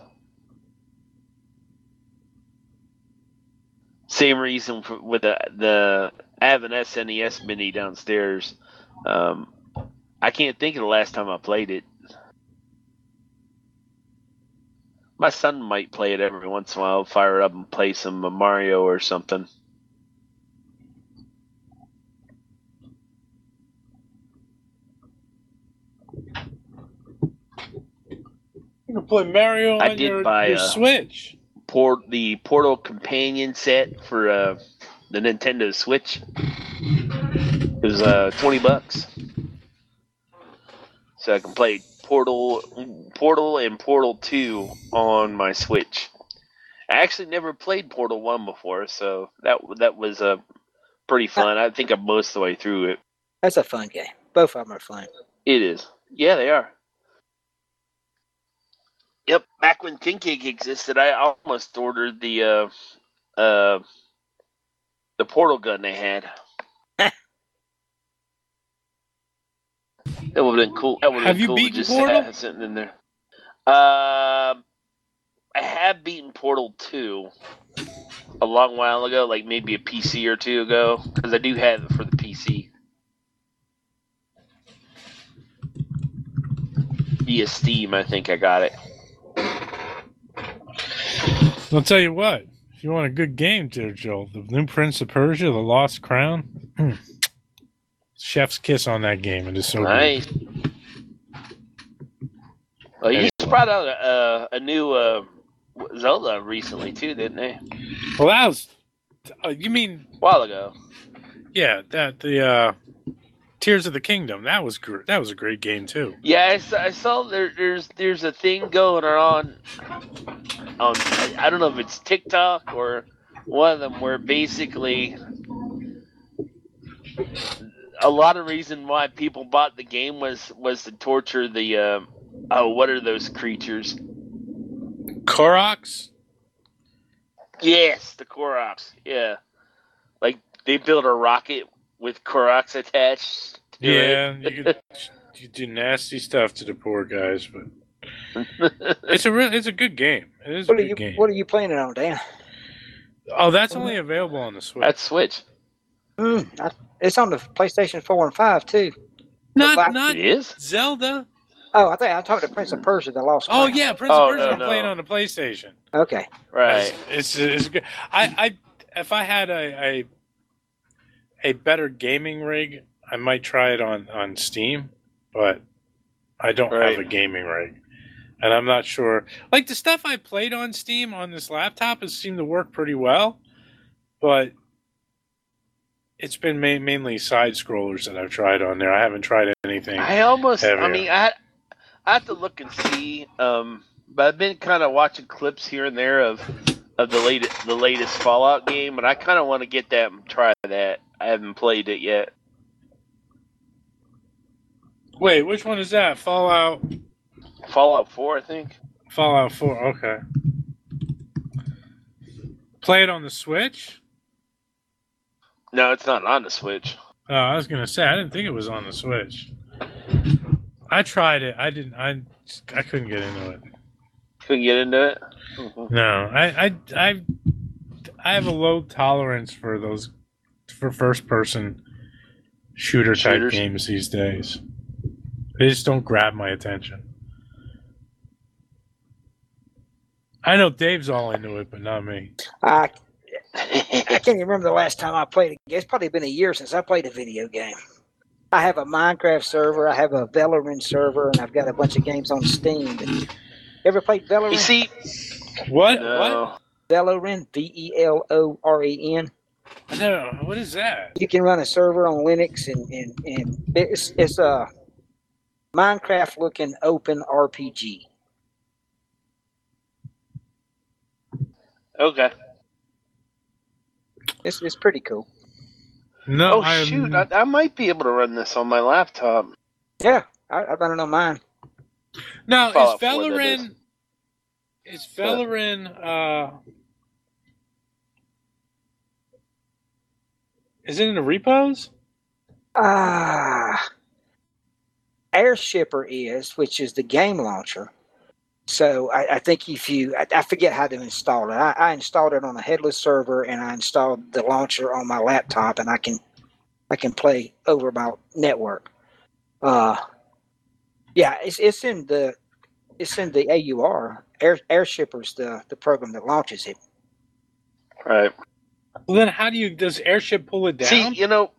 Same reason for, with the the I have an SNES Mini downstairs. Um, I can't think of the last time I played it. My son might play it every once in a while, fire it up and play some Mario or something. You can play Mario I on did your, buy your a- Switch. Port the Portal companion set for uh, the Nintendo Switch. It was uh, twenty bucks, so I can play Portal, Portal, and Portal Two on my Switch. I actually never played Portal One before, so that that was uh, pretty fun. I think I'm most of the way through it. That's a fun game. Both of them are fun. It is. Yeah, they are. Yep, back when ThinkGeek existed, I almost ordered the uh, uh, the portal gun they had. that would have been cool. That would Have been you cool beaten to just Portal? have something in there. Um, I have beaten Portal two a long while ago, like maybe a PC or two ago, because I do have it for the PC. Via Steam, I think I got it. I'll tell you what. If you want a good game, dear Joel, the new Prince of Persia, The Lost Crown, chef's kiss on that game. It is so Nice. good. Well, you just brought out a, a, a new uh, Zelda recently too, didn't they? Well, that was. Uh, you mean? A while ago. Yeah, that the uh, Tears of the Kingdom. That was gr- that was a great game too. Yeah, I saw, I saw there, there's there's a thing going on. On I, don't know if it's TikTok or one of them where basically a lot of reason why people bought the game was was to torture the uh, oh what are those creatures? Koroks. Yes, the Koroks. Yeah, like they built a rocket with Koroks attached. To Yeah, it. you could you do nasty stuff to the poor guys, but it's a real, it's a good game. It is a What are good you game. What are you planning on, Dan? Oh, that's only available on the Switch. That's Switch. Mm, I, it's on the PlayStation Four and Five too. not Black- not It is. Zelda. Oh, I think I talked to Prince of Persia: The Lost. Oh Crown. yeah, Prince Oh, of Persia. no, I'm playing on the PlayStation. Okay. Right. It's it's, it's good. I I if I had a a, a better gaming rig, I might try it on on Steam, but I don't Right. have a gaming rig, and I'm not sure. Like the stuff I played on Steam on this laptop has seemed to work pretty well, but it's been ma- mainly side scrollers that I've tried on there. I haven't tried anything. I almost. I mean, I I have to look and see. Um, but I've been kind of watching clips here and there of of the latest the latest Fallout game, and I kind of want to get that and try that. I haven't played it yet. Wait, which one is that? Fallout Fallout Four, I think. Fallout 4. Okay. Play it on the Switch? No, it's not on the Switch. Oh, I was gonna say I didn't think it was on the Switch. I tried it. I didn't. I I couldn't get into it. Couldn't get into it. No, I I I I have a low tolerance for those for first person shooter type Shooters? games these days. They just don't grab my attention. I know Dave's all into it, but not me. I I can't even remember the last time I played a game. It's probably been a year since I played a video game. I have a Minecraft server, I have a Veloren server, and I've got a bunch of games on Steam. Ever played Veloren? You see, What? What? no. Veloren, V E L O R E N. No, what is that? You can run a server on Linux, and, and, and it's it's a Minecraft looking open RPG. Okay. It's it's pretty cool. No, Oh I'm- shoot! I, I might be able to run this on my laptop. Yeah, I, I run it on mine. Now, Fallout is 4, that Veloren is Veloren uh is it in the repos? Ah, Airshipper is, which is the game launcher. So I, I think if you, I, I forget how to install it. I, I installed it on a headless server, and I installed the launcher on my laptop, and I can, I can play over my network. Uh, yeah, it's it's in the, it's in the AUR. Air Airshipper's the the program that launches it. Right. Well, then how do you does airship pull it down? See, you know,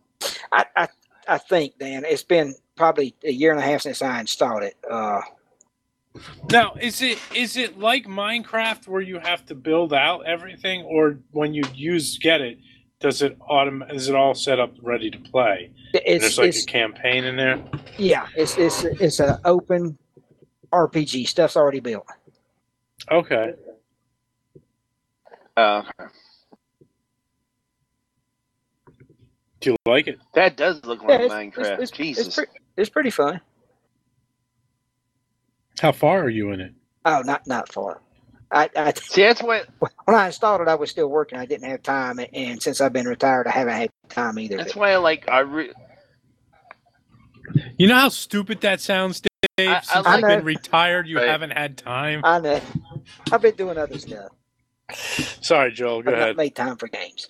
I, I I think Dan, it's been probably a year and a half since I installed it. Uh, now, is it is it like Minecraft where you have to build out everything, or when you use get it, does it autom- is it all set up ready to play? And it's there's like it's a campaign in there. yeah, it's it's it's an open RPG. Stuff's already built. Okay. uh, Do you like it? that does look Yeah, like it's, Minecraft. It's, it's, Jesus. it's, pre- it's pretty fun. How far are you in it? Oh, not not far. I, I See, that's what when I installed it, I was still working. I didn't have time, and since I've been retired, I haven't had time either. that's why I like I re- You know how stupid that sounds, Dave. I- I Since like- you've been retired, you Right. haven't had time. I know. I've been doing other stuff. Sorry, Joel. Go I've not ahead. made time for games.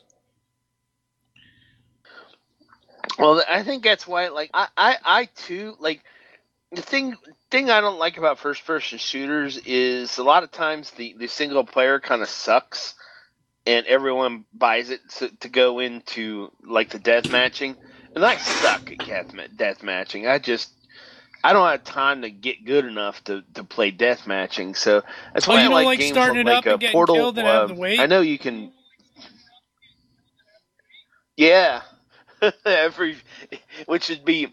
Well, I think that's why. Like, I, I, I too like the thing. Thing I don't like about first person shooters is a lot of times the the single player kind of sucks, and everyone buys it to, to go into like the death matching. And I suck at death, death matching. I just I don't have time to get good enough to, to play death matching. So that's Oh, why you I like, like games starting like up uh, Portal. uh. I know you can. Yeah, every which should be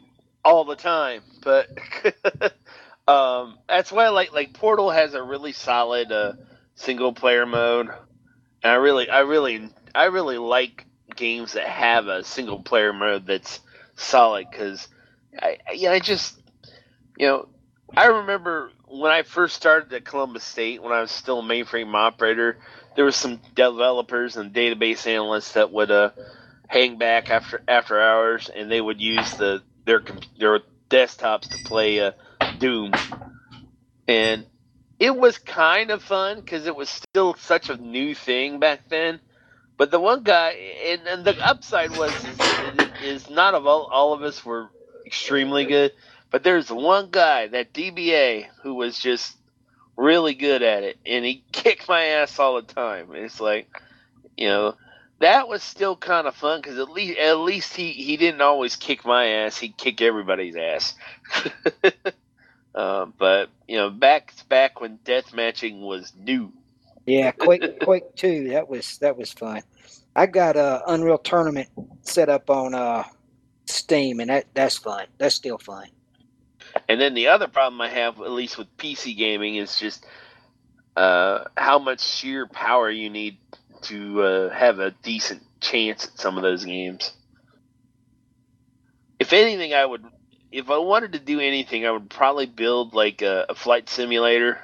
all the time, but um, that's why I like like Portal has a really solid uh, single player mode, and I really I really I really like games that have a single player mode that's solid because I I- yeah I just you know I remember when I first started at Columbus State when I was still a mainframe operator there was some developers and database analysts that would uh hang back after after hours and they would use the their their desktops to play uh, Doom. And it was kind of fun because it was still such a new thing back then. But the one guy and, and the upside was is, is not of all, all of us were extremely good but there's one guy that DBA who was just really good at it and he kicked my ass all the time. It's like you know that was still kind of fun because at least at least he he didn't always kick my ass. He'd kick everybody's ass. uh, but you know, back back when death matching was new. Yeah, Quake Quake Two. That was that was fun. I got a Unreal Tournament set up on uh, Steam, and that that's fun. That's still fun. And then the other problem I have, at least with PC gaming, is just uh, how much sheer power you need to uh, have a decent chance at some of those games. If anything, I would, if I wanted to do anything, I would probably build like a, a flight simulator,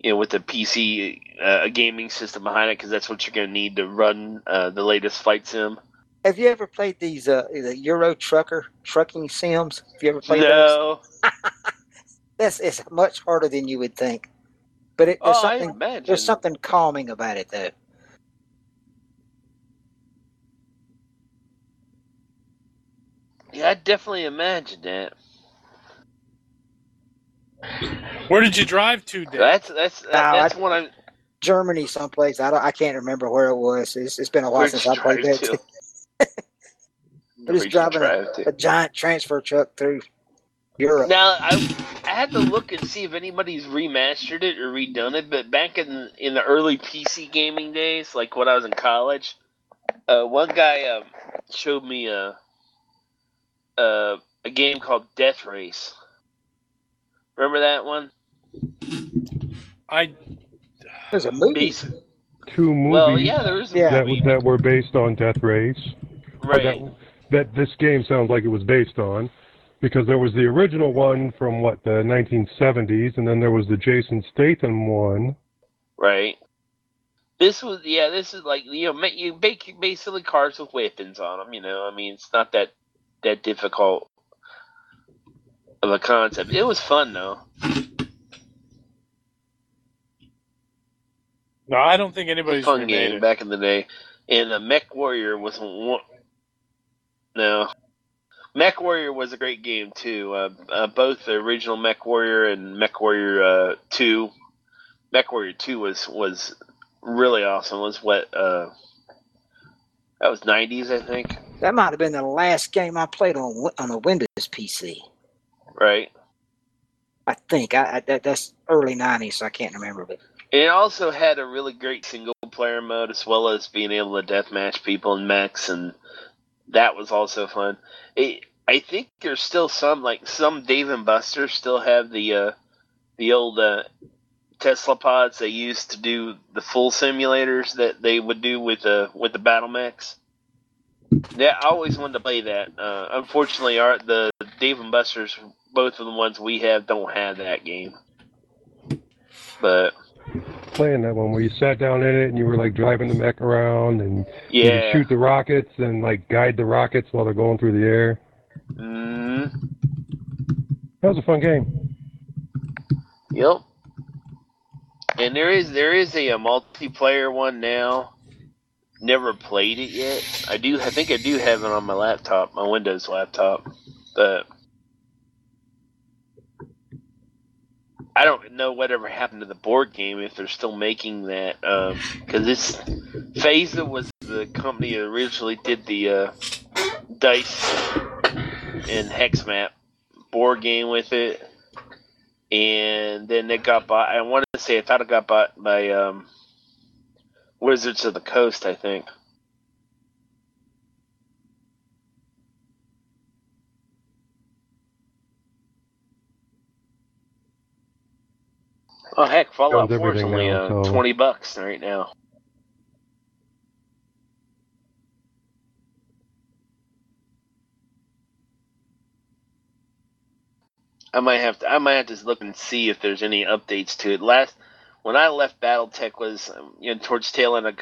you know, with a PC, uh, a gaming system behind it, because that's what you're going to need to run uh, the latest flight sim. Have you ever played these uh, the Euro Trucker trucking sims? Have you ever played those? No, That's it's much harder than you would think. But it, there's oh, something there's something calming about it though. Yeah, I definitely imagine that. Where did you drive to, Dave? That's that's No, that's I- what I'm. Germany, someplace. I don't. I can't remember where it was. It's, it's been a while since I played that. to? We're just driving drive to? a giant transfer truck through Europe. Now I I had to look and see if anybody's remastered it or redone it, but back in in the early PC gaming days, like when I was in college, uh, one guy um, showed me a, a a game called Death Race. Remember that one? I There's a movie. Basic. Two movies Well, yeah, there was a Yeah. that movie, that were based on Death Race. right. That, that this game sounds like it was based on, because there was the original one from what the 1970s, and then there was the Jason Statham one. Right. This was yeah. This is like you know you make basically cars with weapons on them. You know, I mean it's not that that difficult of a concept. It was fun though. no, I don't think anybody's fun remade game it. back in the day. And uh, Mech Warrior was one. No, Mech Warrior was a great game too. Uh, uh, both the original Mech Warrior and Mech Warrior uh, Two. Mech Warrior Two was was really awesome. Was what uh, that was nineties, I think. That might have been the last game I played on on a Windows PC. Right. I think I, I that, that's early '90s, so I can't remember. But It also had a really great single player mode as well as being able to deathmatch people in mechs, and that was also fun. It, I think there's still some like some Dave and Buster still have the uh, the old uh, Tesla pods they used to do the full simulators that they would do with the with the battle mechs. Yeah, I always wanted to play that. Uh, unfortunately, our the Dave and Buster's, both of the ones we have, don't have that game. But Playing that one where you sat down in it and you were like driving the mech around and yeah, shoot the rockets and like guide the rockets while they're going through the air. mm, That was a fun game. Yep. And there is there is a, a multiplayer one now. Never played it yet. I do. I think I do have it on my laptop, my Windows laptop, but I don't know whatever happened to the board game if they're still making that. Because this FASA was the company that originally did the uh, dice and hex map board game with it and then it got bought. I wanted to say I thought it got bought by um, Wizards of the Coast. I think. Oh heck, Fallout Owns 4 is only uh, so- twenty bucks right now. I might have to. I might have to look and see if there's any updates to it. Last when I left BattleTech was um, you know towards tail end of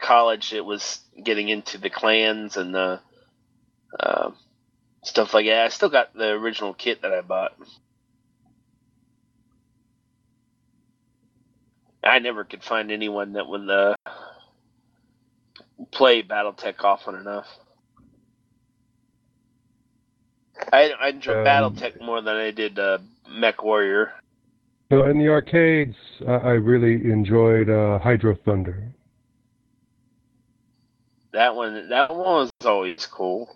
college. It was getting into the clans and the uh, stuff like that. I still got the original kit that I bought. I never could find anyone that would uh, play BattleTech often enough. I, I enjoyed Um, BattleTech more than I did uh, Mech Warrior. So in the arcades, uh, I really enjoyed uh, Hydro Thunder. That one, that one was always cool.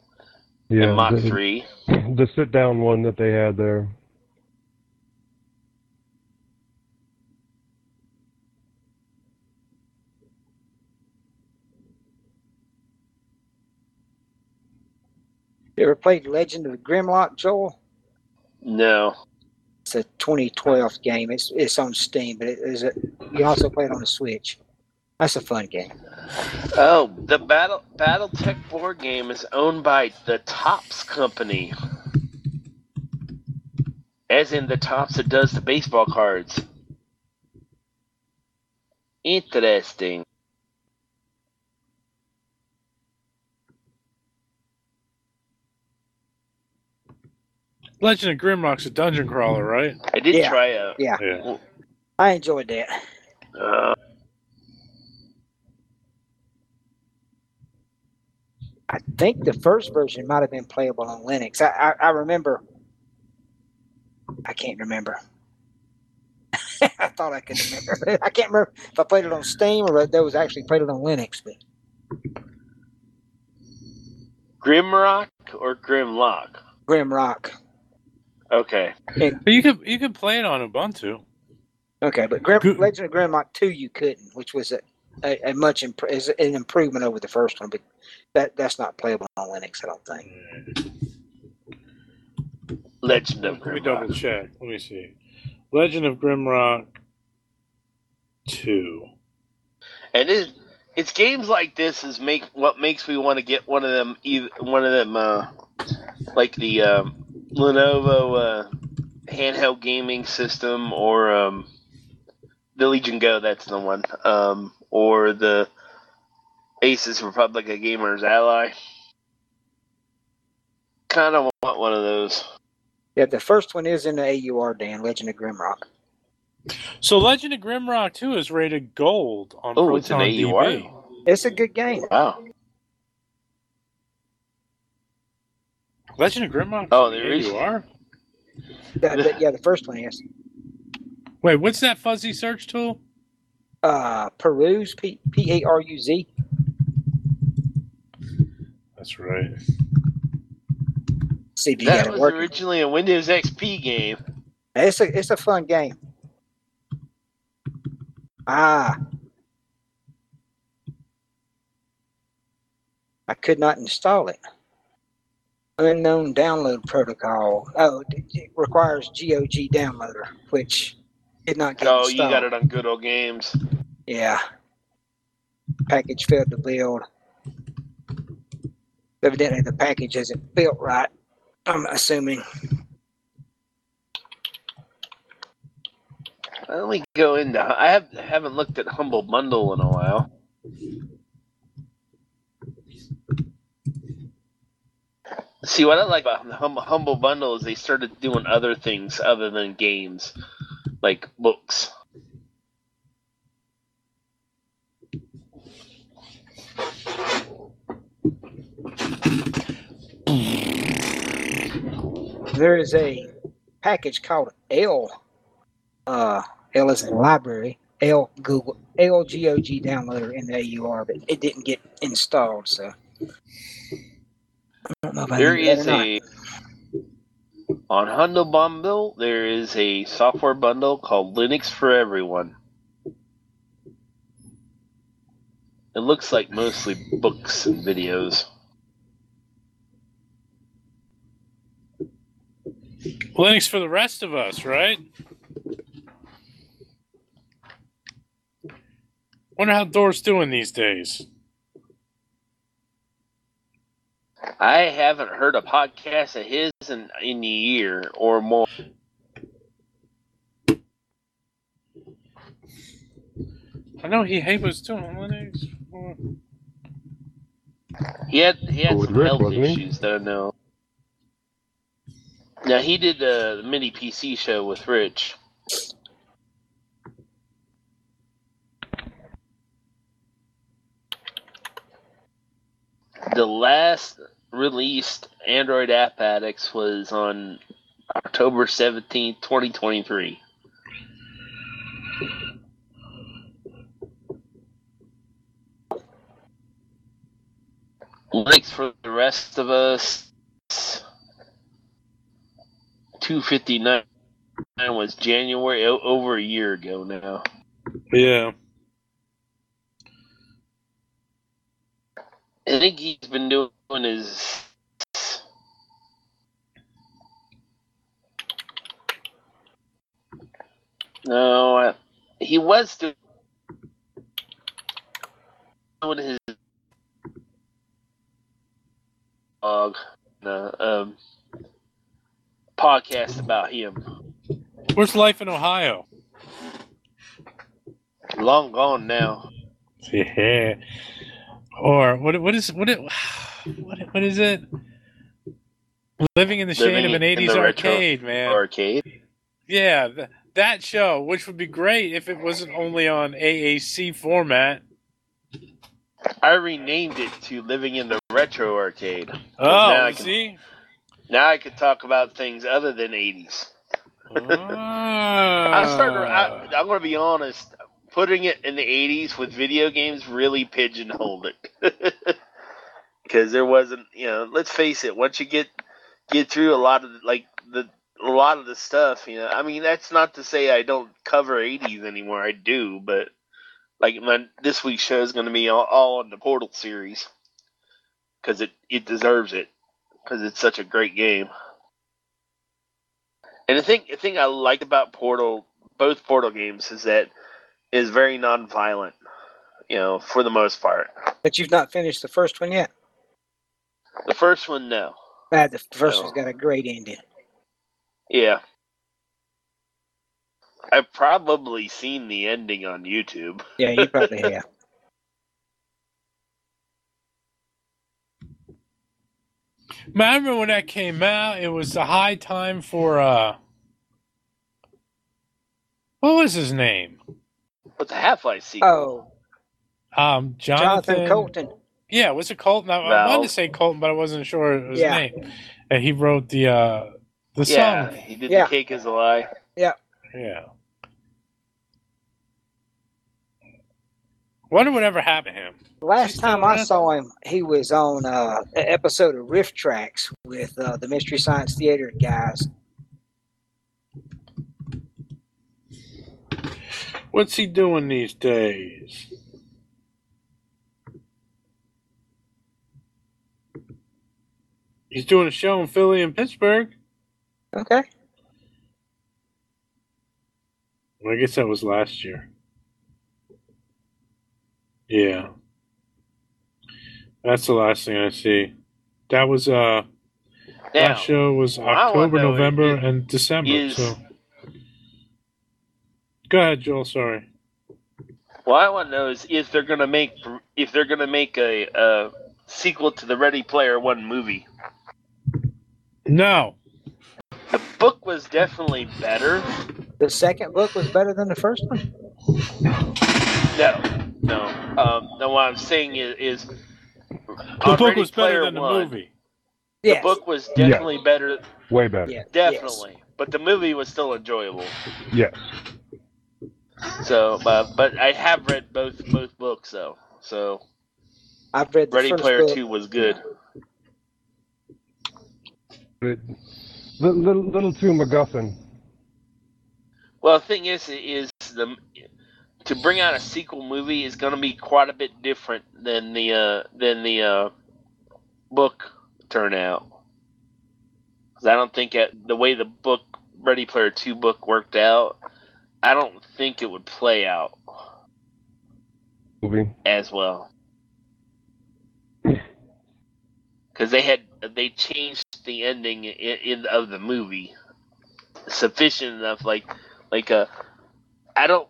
Yeah, and Mach the, three. the sit down one that they had there. You ever played Legend of Grimlock, Joel? No. It's a 2012 game. It's it's on Steam, but it is a, you also play it on the Switch. That's a fun game. Oh, the Battle BattleTech board game is owned by the Topps Company. As in the Topps that does the baseball cards. Interesting. Legend of Grimrock's a dungeon crawler, right? I did Yeah. try a. Yeah, Yeah. I enjoyed that. Uh, I think the first version might have been playable on Linux. I I, I remember. I can't remember. I thought I could remember. I can't remember if I played it on Steam or if that was actually played it on Linux. But Grimrock or Grimlock? Grimrock. Okay. But you could you could play it on Ubuntu. Okay, but Grim, Good. Legend of Grimlock two you couldn't, which was a, a, a much imp- is an improvement over the first one, but that that's not playable on Linux. I don't think. Legend of Let me double check. Let me see. Legend of Grimrock two. And it, it's games like this is make what makes me want to get one of them. Either one of them, uh, like the um, Lenovo uh, handheld gaming system, or um, the Legion Go. That's the one. Um, or the Asus Republic of Gamers Ally. Kind of want one of those. Yeah, the first one is in the AUR, Dan. Legend of Grimrock. So Legend of Grimrock two is rated gold on Oh, it's an AUR. DB. It's a good game. Wow. Legend of Grimrock. Oh, is you are. The- the- yeah, the first one is. Wait, what's that fuzzy search tool? Uh, Peruse, P P A R U Z. That's right. See if you That was working. originally a Windows XP game. It's a it's a fun game. Ah. I could not install it. Unknown download protocol. Oh, it requires GOG downloader, which did not get Oh, you got it on Good Old Games. Yeah. Package failed to build. Evidently, the package isn't built right. I'm assuming. Let me go into. I have haven't looked at Humble Bundle in a while. See what I like about hum, Humble Bundle is they started doing other things other than games, like books. There is a package called L. Uh, L is library. L Google LGOG downloader in the AUR, but it didn't get installed. So know if I There need is a on Humble Bundle. There is a software bundle called Linux for Everyone. It looks like mostly books and videos. Linux for the rest of us, right? Wonder how Door's doing these days. I haven't heard a podcast of his in, in a year or more. I know he, he was doing Linux. for- He had he had some Rick, health issues that I know. Now he did uh, the mini PC show with Rich. The last released Android App Addicts was on October seventeenth, twenty twenty three. Linux for the rest of us. Two fifty nine was January over a year ago now. Yeah. I think he's been doing his. No, uh, he was doing his blog, uh, um, podcast about him. Where's life in Ohio? Long gone now. Yeah. Or what? What is what? It, what? What is it? Living in the shade of an in '80s the arcade, man. Arcade. Yeah, th- that show, which would be great if it wasn't only on AAC format. I renamed it to Living in the Retro Arcade. Oh, now I can, see. now I can talk about things other than 80s. Ah. I'm. I, I'm going to be honest. Putting it in the '80s with video games really pigeonholed it, because there wasn't. You know, let's face it. Once you get get through a lot of the, like the a lot of the stuff, you know. I mean, that's not to say I don't cover '80s anymore. I do, but like my this week's show is going to be all, all on the Portal series because it it deserves it because it's such a great game. And the thing, the thing I like about Portal, both Portal games, is that is very non-violent. You know, for the most part. But you've not finished the first one yet. The first one, no. Uh, the first No. one's got a great ending. Yeah. I've probably seen the ending on YouTube. Yeah, you probably have. Man, I remember when that came out. It was the high time for uh, what was his name? But the Half-Life sequel. Oh, Um, Jonathan, Jonathan Coulton. Yeah, was it Coulton? I, I wanted to say Coulton, but I wasn't sure of his Yeah. name. And he wrote the uh, the yeah, song. he did Yeah. the cake is a lie. Yeah. Yeah. Wonder whatever happened to him. Last time I around? saw him, he was on uh, an episode of RiffTrax with uh, the Mystery Science Theater guys. What's he doing these days? He's doing a show in Philly and Pittsburgh. Okay. Well, I guess that was last year. Yeah. That's the last thing I see. That was uh Now, last show was what I wanna October, November, is- and December. is- so go ahead, Joel. Sorry. what I want to know is if they're gonna make if they're gonna make a, a sequel to the Ready Player One movie. No. The book was definitely better. The second book was better than the first one. No, no. Um, no, what I'm saying is, is The book was better Player than the One, movie. The Yes. book was definitely better, Way better. Yeah. definitely. But the movie was still enjoyable. Yes. So, uh, but I have read both both books though. So I've read the Ready first Player book. Two was good. But little, little, little too MacGuffin. Well, the thing is, is the to bring out a sequel movie is going to be quite a bit different than the uh, than the uh, book turnout. 'Cause I don't think the way the book Ready Player Two book worked out, I don't think it would play out Movie. as well. Because they had they changed the ending in, in of the movie sufficient enough, like like uh, I don't.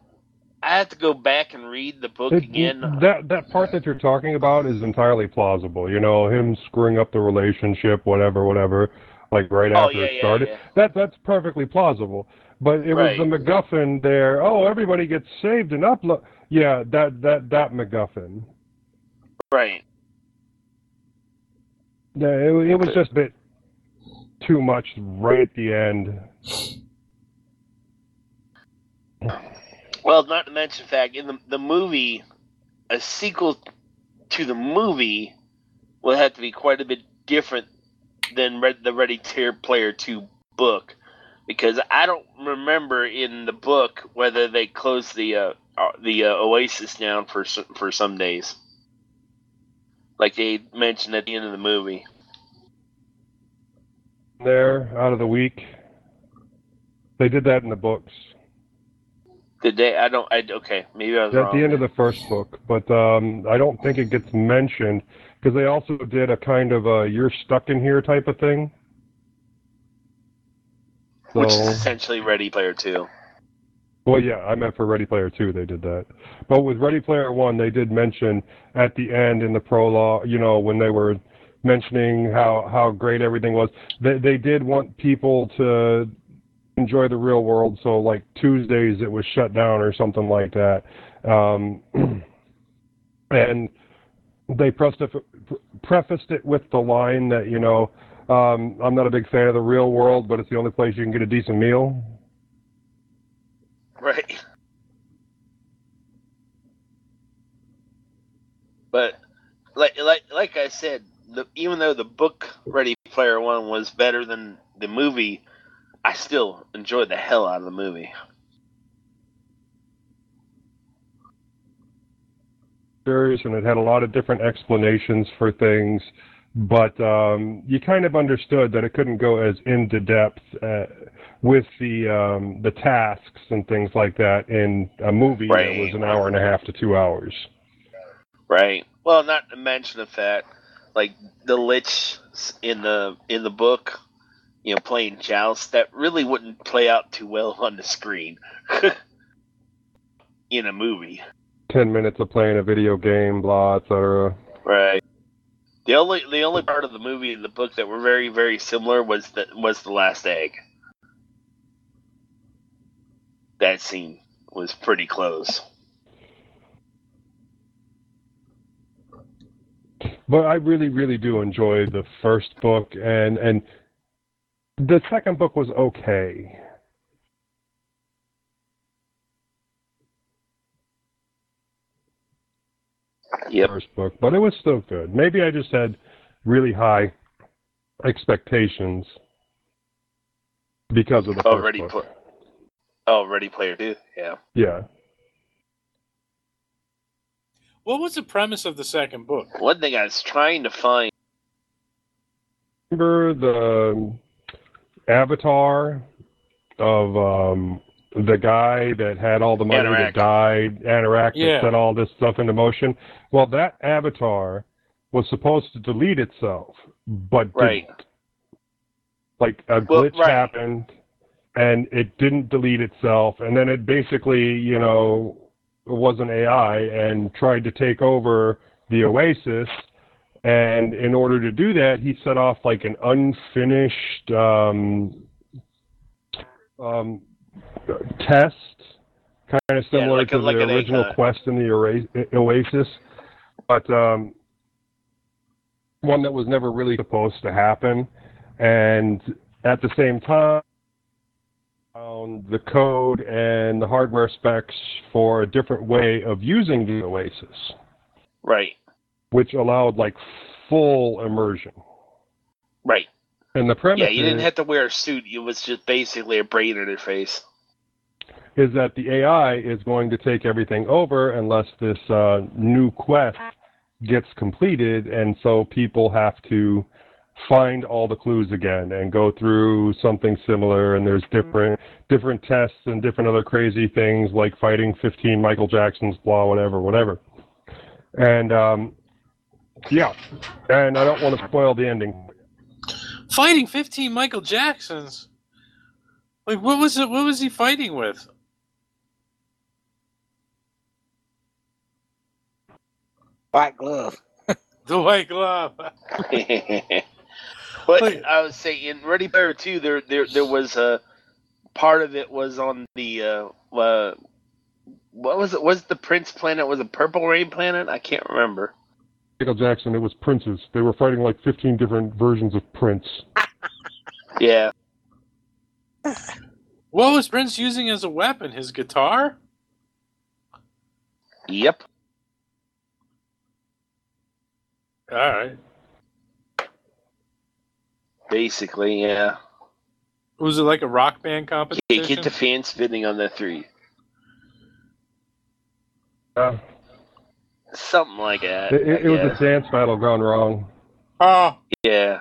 I have to go back and read the book It- again. that that part that you're talking about is entirely plausible. You know, him screwing up the relationship, whatever, whatever, like right Oh, after yeah, it yeah, started. yeah. That that's perfectly plausible. But it Right. was the MacGuffin there. Oh, everybody gets saved and upload. Yeah, that that that MacGuffin. Right. Yeah, it, it was just a bit too much right at the end. Well, not to mention fact in the the movie, a sequel to the movie will have to be quite a bit different than Red, the Ready Player Two book, because I don't remember in the book whether they closed the uh, uh, the uh, Oasis down for for some days, like they mentioned at the end of the movie. There, out of the week. They did that in the books. Did they? I don't. I okay. Maybe I was At wrong. the end of the first book, but um, I don't think it gets mentioned because they also did a kind of a "you're stuck in here" type of thing. So, which is essentially Ready Player Two. well, yeah, I meant for Ready Player Two, they did that. But with Ready Player One, they did mention at the end in the prologue, you know, when they were mentioning how how great everything was, they they did want people to enjoy the real world. So like Tuesdays, it was shut down or something like that. Um, and they prefaced prefaced it with the line that you know um, I'm not a big fan of the real world, but it's the only place you can get a decent meal. Right. But like like like I said, the, even though the book Ready Player One was better than the movie, I still enjoyed the hell out of the movie. Serious, and it had a lot of different explanations for things, but um, you kind of understood that it couldn't go as into depth uh, with the um, the tasks and things like that in a movie that was an hour and a half to two hours. Right. Well, not to mention the fact, like the lich in the in the book, you know, playing joust, that really wouldn't play out too well on the screen. in a movie. Ten minutes of playing a video game, blah, etc. Right. The only the only part of the movie and the book that were very very similar was the was the last egg. That scene was pretty close. But I really, really do enjoy the first book, and and the second book was okay. Yep. First book, but it was still good. Maybe I just had really high expectations because of the Oh, first Ready book. Pl- Oh, Ready Player Two. Yeah. yeah. What was the premise of the second book? One thing I was trying to find. Remember the avatar of um, the guy that had all the money Anorak. that died, Anorak, Yeah. that set all this stuff into motion? Well, that avatar was supposed to delete itself, but Right. didn't. Like a Well, glitch right. happened, and it didn't delete itself, and then it basically, you know, was an AI and tried to take over the Oasis. And in order to do that, he set off like an unfinished um, um, test, kind of similar like a- to like the original quest in the Oasis, but um, one that was never really supposed to happen. And at the same time, found the code and the hardware specs for a different way of using the Oasis, Right. which allowed like full immersion. Right. And the premise Yeah, you didn't is, have to wear a suit. It was just basically a brain interface. is that the AI is going to take everything over unless this uh, new quest gets completed, and so people have to find all the clues again and go through something similar. And there's different different tests and different other crazy things like fighting 15 Michael Jacksons, blah, whatever, whatever. And um, yeah, and I don't want to spoil the ending. Fighting 15 Michael Jacksons. Like what was it? What was he fighting with? White glove. The White Glove. but Wait. I would say in Ready Player Two, there there there was a part of it was on the uh, uh what was it? Was it the Prince planet? Was it Purple Rain planet? I can't remember. Michael Jackson, it was Prince's. They were fighting like 15 different versions of Prince. Yeah. What was Prince using as a weapon? His guitar? Yep. All right. Basically, yeah. Was it like a rock band competition? Yeah, get the fan spinning on the three. Uh, Something like that. it, it, it was a dance battle gone wrong. Oh, Yeah.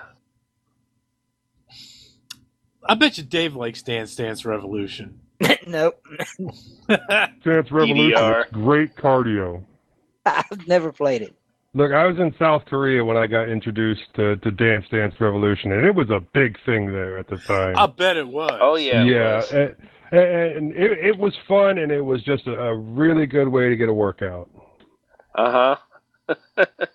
I bet you Dave likes Dance Dance Revolution. nope. Dance Revolution. DDR. is great cardio. I've never played it. Look, I was in South Korea when I got introduced to, to Dance Dance Revolution, and it was a big thing there at the time. I bet it was. Oh yeah. it yeah, was. and, and it, it was fun, and it was just a, a really good way to get a workout. Uh huh.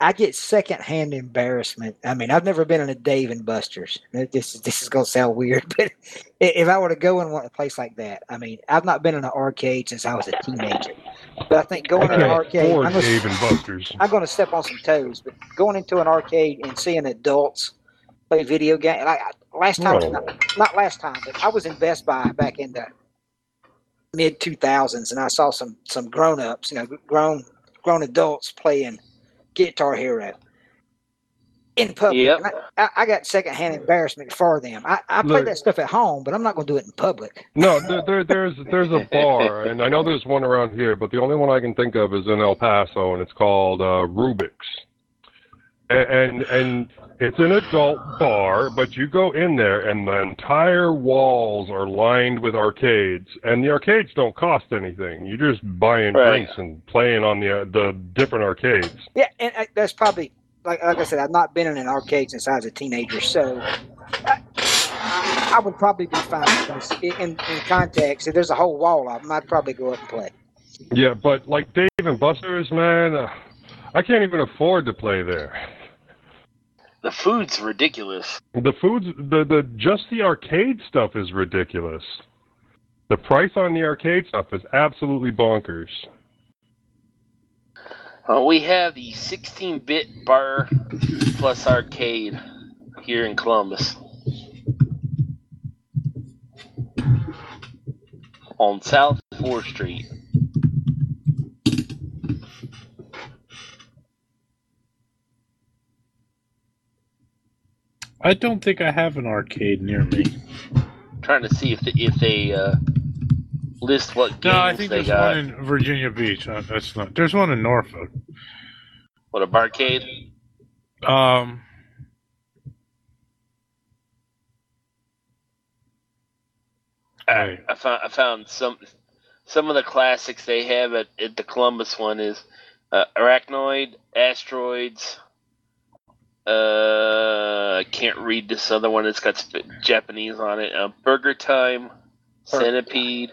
I get secondhand embarrassment. I mean, I've never been in a Dave and Buster's. This is this is gonna sound weird, but if I were to go in one- a place like that, I mean, I've not been in an arcade since I was a teenager. But I think going I in an arcade, I'm gonna, Dave and Buster's. I'm gonna step on some toes. But going into an arcade and seeing adults play video game, like last time, No. not, not last time, but I was in Best Buy back in the mid 2000s, and I saw some some grown ups, you know, grown grown adults playing Guitar Hero in public. Yep. I, I, I got secondhand embarrassment for them. I, I play Look. that stuff at home, but I'm not going to do it in public. No, there, there, there's there's a bar, and I know there's one around here, but the only one I can think of is in El Paso, and it's called uh, Rubik's. And, and and it's an adult bar, but you go in there, and the entire walls are lined with arcades, and the arcades don't cost anything. You're just buying Right. drinks and playing on the uh, the different arcades. Yeah, and I, that's probably like like I said, I've not been in an arcade since I was a teenager, so I, I would probably be fine. Because in, in context, if there's a whole wall of them, I'd probably go up and play. Yeah, but like Dave and Buster's, man, uh, I can't even afford to play there. The food's ridiculous. The foods, the the just the arcade stuff is ridiculous. The price on the arcade stuff is absolutely bonkers. Uh, we have the 16-bit bar plus arcade here in Columbus. On South 4th Street. I don't think I have an arcade near me. Trying to see if they, if they uh, list what games No, I think they there's got. one in Virginia Beach. Uh, that's not. There's one in Norfolk. What a barcade? Um, I, I found I found some some of the classics they have at, at the Columbus one is uh, Arkanoid, Asteroids. Uh, I can't read this other one. It's got sp- Japanese on it. Uh, Burger Time, Centipede,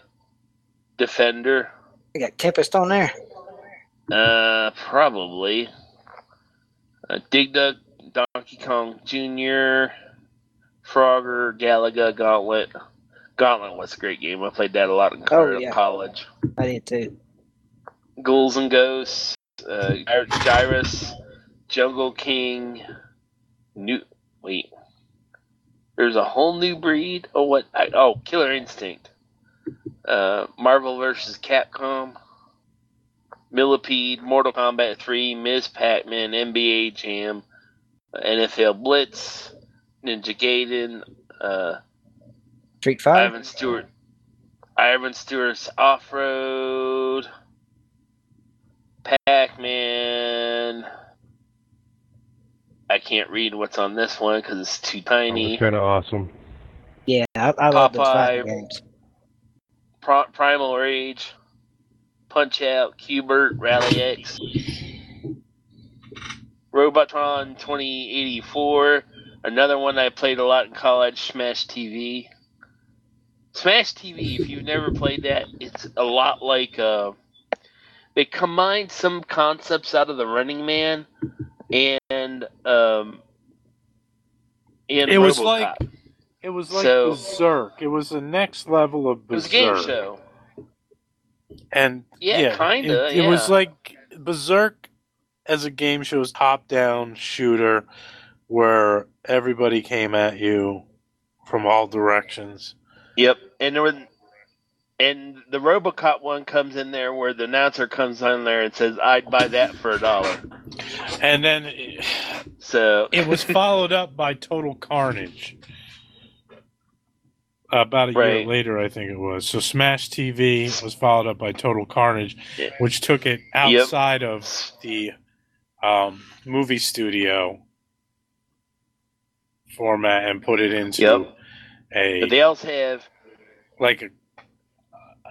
Defender. You got Tempest on there. Uh, probably. Uh, Dig Dug, Donkey Kong Jr., Frogger, Galaga, Gauntlet. Gauntlet was a great game. I played that a lot in Oh, yeah. college. I did too. Ghouls and Ghosts, uh, Gyruss, Jungle King, New. Wait. There's a whole new breed. Oh, what? I, oh, Killer Instinct. Uh, Marvel vs. Capcom. Millipede, Mortal Kombat 3, Ms. Pac-Man, NBA Jam, uh, NFL Blitz, Ninja Gaiden, uh, Street Fighter. Ivan Stewart, Ivan Stewart's Off Road, Pac Man. I can't read what's on this one because it's too tiny. Kind of awesome. Yeah, I, I love those Popeye. fighting games. Pro- Primal Rage, Punch Out, Q*bert, Rally X, Robotron 2084. Another one I played a lot in college, Smash TV. Smash TV, if you've never played that, it's a lot like uh, they combined some concepts out of the Running Man and um, and It was like it was like So- Berzerk. It was the next level of Berzerk. it was a Berzerk. game show. And Yeah, kinda, It, it was like Berzerk as a game show is top down shooter where everybody came at you from all directions. Yep, and there were, And the RoboCop one comes in there where the announcer comes on there and says, "I'd buy that for a dollar." And then So it was followed up by Total Carnage. About a year later, I think it was. So Smash TV was followed up by Total Carnage, Yeah. which took it outside of the um, movie studio format and put it into Yep. a But they also have like a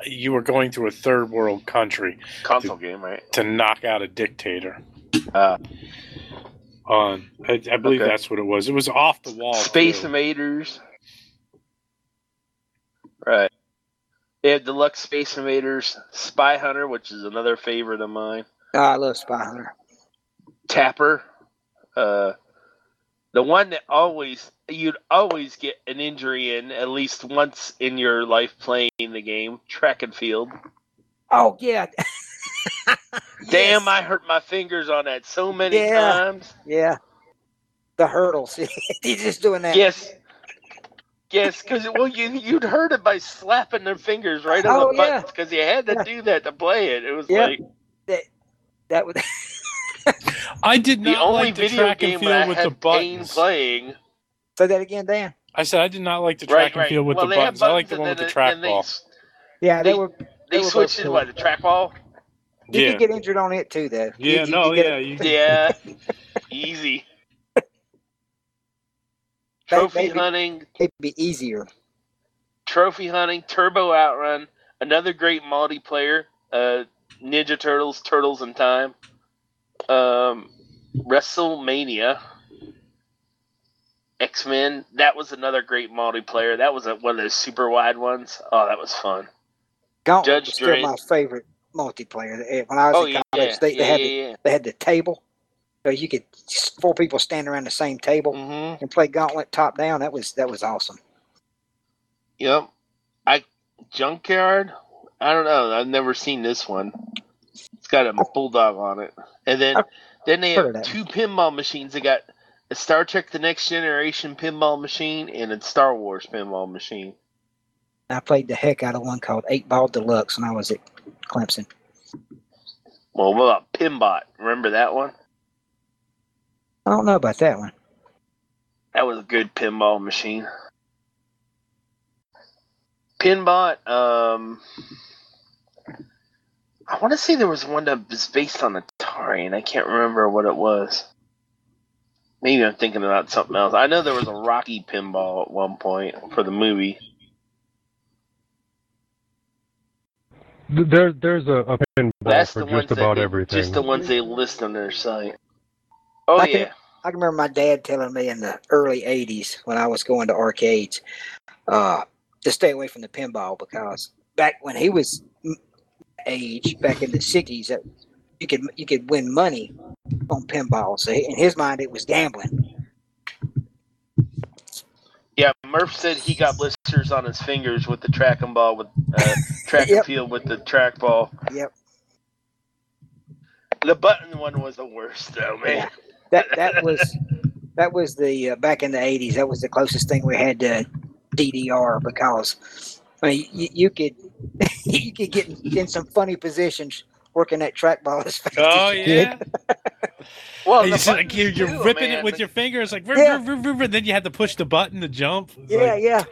you were going through a third world country console game, right? to knock out a dictator. Uh, On, I, I believe Okay. that's what it was. It was off the wall. Space too. Invaders. Right. They have Deluxe Space Invaders, Spy Hunter, which is another favorite of mine. Oh, I love Spy Hunter. Tapper. Uh, the one that always you'd always get an injury in at least once in your life playing the game. Track and field. Oh yeah, Damn, Yes. I hurt my fingers on that so many Yeah. times. yeah. The hurdles. He's just doing that. Yes. Yes, because well, you you'd heard it by slapping their fingers right on Oh, the buttons because you had to Yeah. do that to play it. It was Yeah. like That that was. I did the not only like the video track game and that field with the buttons. playing. Say that again, Dan. I said I did not like the track Right, and right. field with well, the they have buttons. I like the one with the then- and trackball. Yeah, they, They- were. they were switched to cool. what the trackball. You Yeah. could get injured on it too, though. You- Yeah, you no, could get yeah, you- Yeah, easy. Trophy maybe. hunting, It'd be easier. trophy hunting, Turbo Outrun, another great multiplayer. Uh, Ninja Turtles, Turtles in Time, um, WrestleMania, X Men. That was another great multiplayer. That was a, one of those super wide ones. Oh, that was fun. Gauntlet Judge was still Dredd. my favorite multiplayer. When I was Oh in yeah, college, they, yeah, they had yeah, the, yeah. they had the table, so you could four people stand around the same table hmm and play Gauntlet top down. That was that was awesome. Yep. I Junkyard. I don't know. I've never seen this one. It's got a bulldog on it, and then I've then they have two pinball machines. They got a Star Trek: The Next Generation pinball machine and a Star Wars pinball machine. I played the heck out of one called Eight Ball Deluxe when I was at Clemson. Well, what about Pinbot? Remember that one? I don't know about that one. That was a good pinball machine. Pinbot. Um, I want to say there was one that was based on Atari, and I can't remember what it was. Maybe I'm thinking about something else. I know there was a Rocky pinball at one point for the movie. Th- There, there's a, a pinball That's for the ones just about they, everything. Just the ones they list on their site. Oh I yeah. can- I can remember my dad telling me in the early '80s when I was going to arcades uh, to stay away from the pinball because back when he was age, back in the '60s, that you could you could win money on pinball. So in his mind, it was gambling. Yeah, Murph said he got blisters on his fingers with the track and ball with uh, track Yep. and field with the track ball. Yep. The button one was the worst though, man. That that was that was the uh, back in the '80s. That was the closest thing we had to DDR because I mean you, you could you could get in, in some funny positions working that trackball as fast Oh as you could. yeah, Well, And the it's like you're, you're too, ripping man. it with your fingers, like Yeah. yeah. and then you had to push the button to jump. Yeah, like- yeah.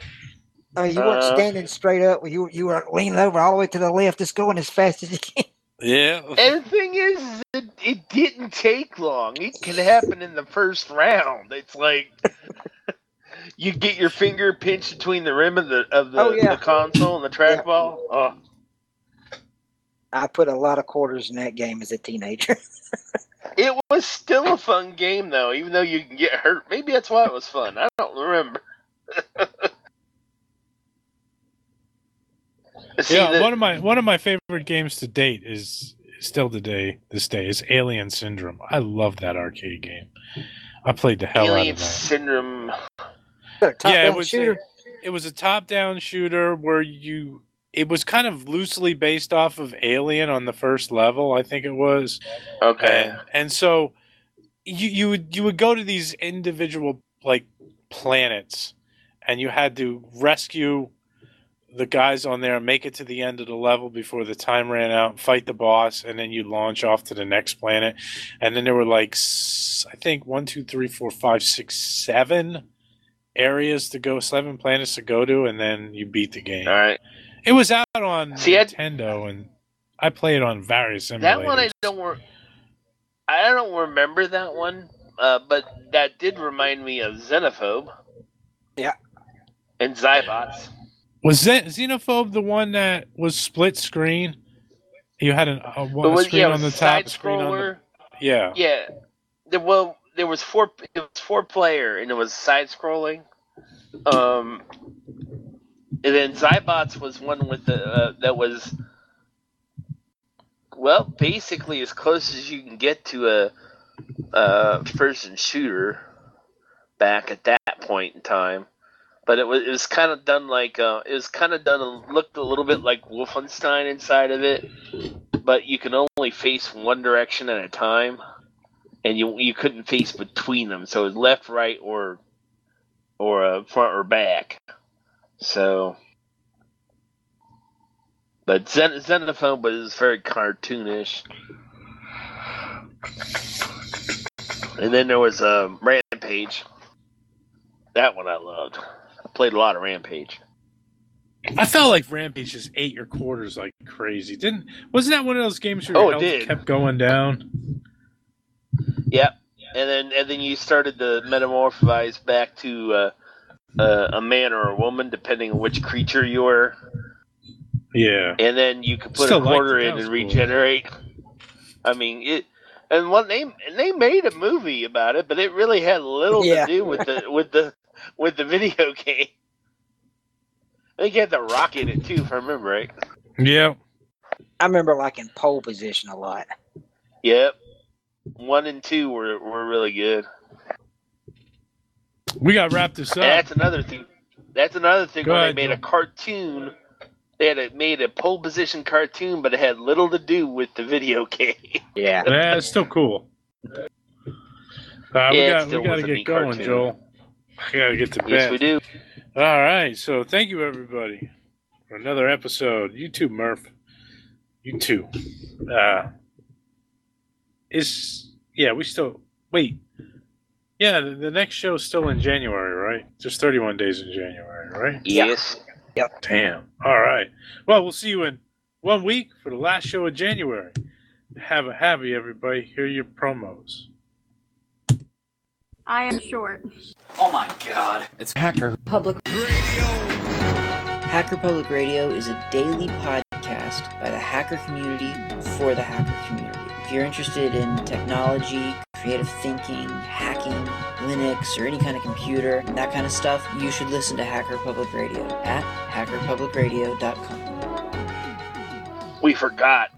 I mean, you weren't Uh, standing straight up. You you were leaning over all the way to the left, just going as fast as you can. Yeah. And the thing is, it, it didn't take long. It can happen in the first round. It's like you get your finger pinched between the rim of the of the, Oh, yeah. the console and the trackball. Oh, I put a lot of quarters in that game as a teenager. it was still a fun game though, even though you can get hurt. Maybe that's why it was fun. I don't remember. See, yeah, the- one of my one of my favorite games to date is still today this day is Alien Syndrome. I love that arcade game. I played the hell Alien out of that. Syndrome. Yeah, it was. A, it was a top-down shooter where you it was kind of loosely based off of Alien on the first level, I think it was. Okay. And, and so you you would you would go to these individual like planets and you had to rescue the guys on there make it to the end of the level before the time ran out, fight the boss, and then you launch off to the next planet. And then there were like, I think one, two, three, four, five, six, seven areas to go, seven planets to go to, and then you beat the game. All right. It was out on See, I- Nintendo, and I played on various simulators. That one I don't. Re- I don't remember that one, uh, but that did remind me of Xenophobe. Yeah. And Xybots. Was Zen- Xenophobe the one that was split screen? You had an, a, one, a was screen yeah, on the top, screen on the yeah. Yeah. There, well, there was four. It was four player, and it was side scrolling. Um, and then Xybots was one with the uh, that was well, basically as close as you can get to a, a person shooter back at that point in time. But it was it was kind of done like uh, it was kind of done looked a little bit like Wolfenstein inside of it, but you can only face one direction at a time and you you couldn't face between them, so it was left, right, or or uh, front or back. So, but Zen- Xenophobe was very cartoonish. And then there was a um, Rampage. That one I loved. I played a lot of Rampage. I felt like Rampage just ate your quarters like crazy. Didn't wasn't that one of those games where Oh, your it health did. kept going down? Yep. And then and then you started to metamorphose back to uh, uh, a man or a woman, depending on which creature you were. Yeah. and then you could put Still a quarter in was and cool. regenerate. I mean it, and one they and they made a movie about it, but it really had little Yeah. to do with the with the with the video game. I think it had the rock in it too, if I remember right. Yeah. I remember liking pole position a lot. Yep, one and two were were really good. We got to wrap this And up. that's another thing. That's another thing Go when ahead, they made a cartoon. They had a, made a pole position cartoon, but it had little to do with the video game. Yeah. Yeah, it's still cool. Uh, we Yeah, it got still we got to get going, cartoon. Joel. I got to get to bed. yes, we do. All right. So thank you, everybody, for another episode. You too, Murph. You too. Uh, is yeah, we still wait. Yeah, the, the next show's still in January, right? Just 31 days in January, right? Yes. Yep. Damn. All right. Well, we'll see you in one week for the last show of January. Have a happy, everybody. Hear your promos. I am short. Oh my god. It's Hacker. Public Radio. Hacker Public Radio is a daily podcast by the hacker community for the hacker community. If you're interested in technology, creative thinking, hacking, Linux, or any kind of computer, that kind of stuff, you should listen to Hacker Public Radio at hackerpublicradio.com. We forgot.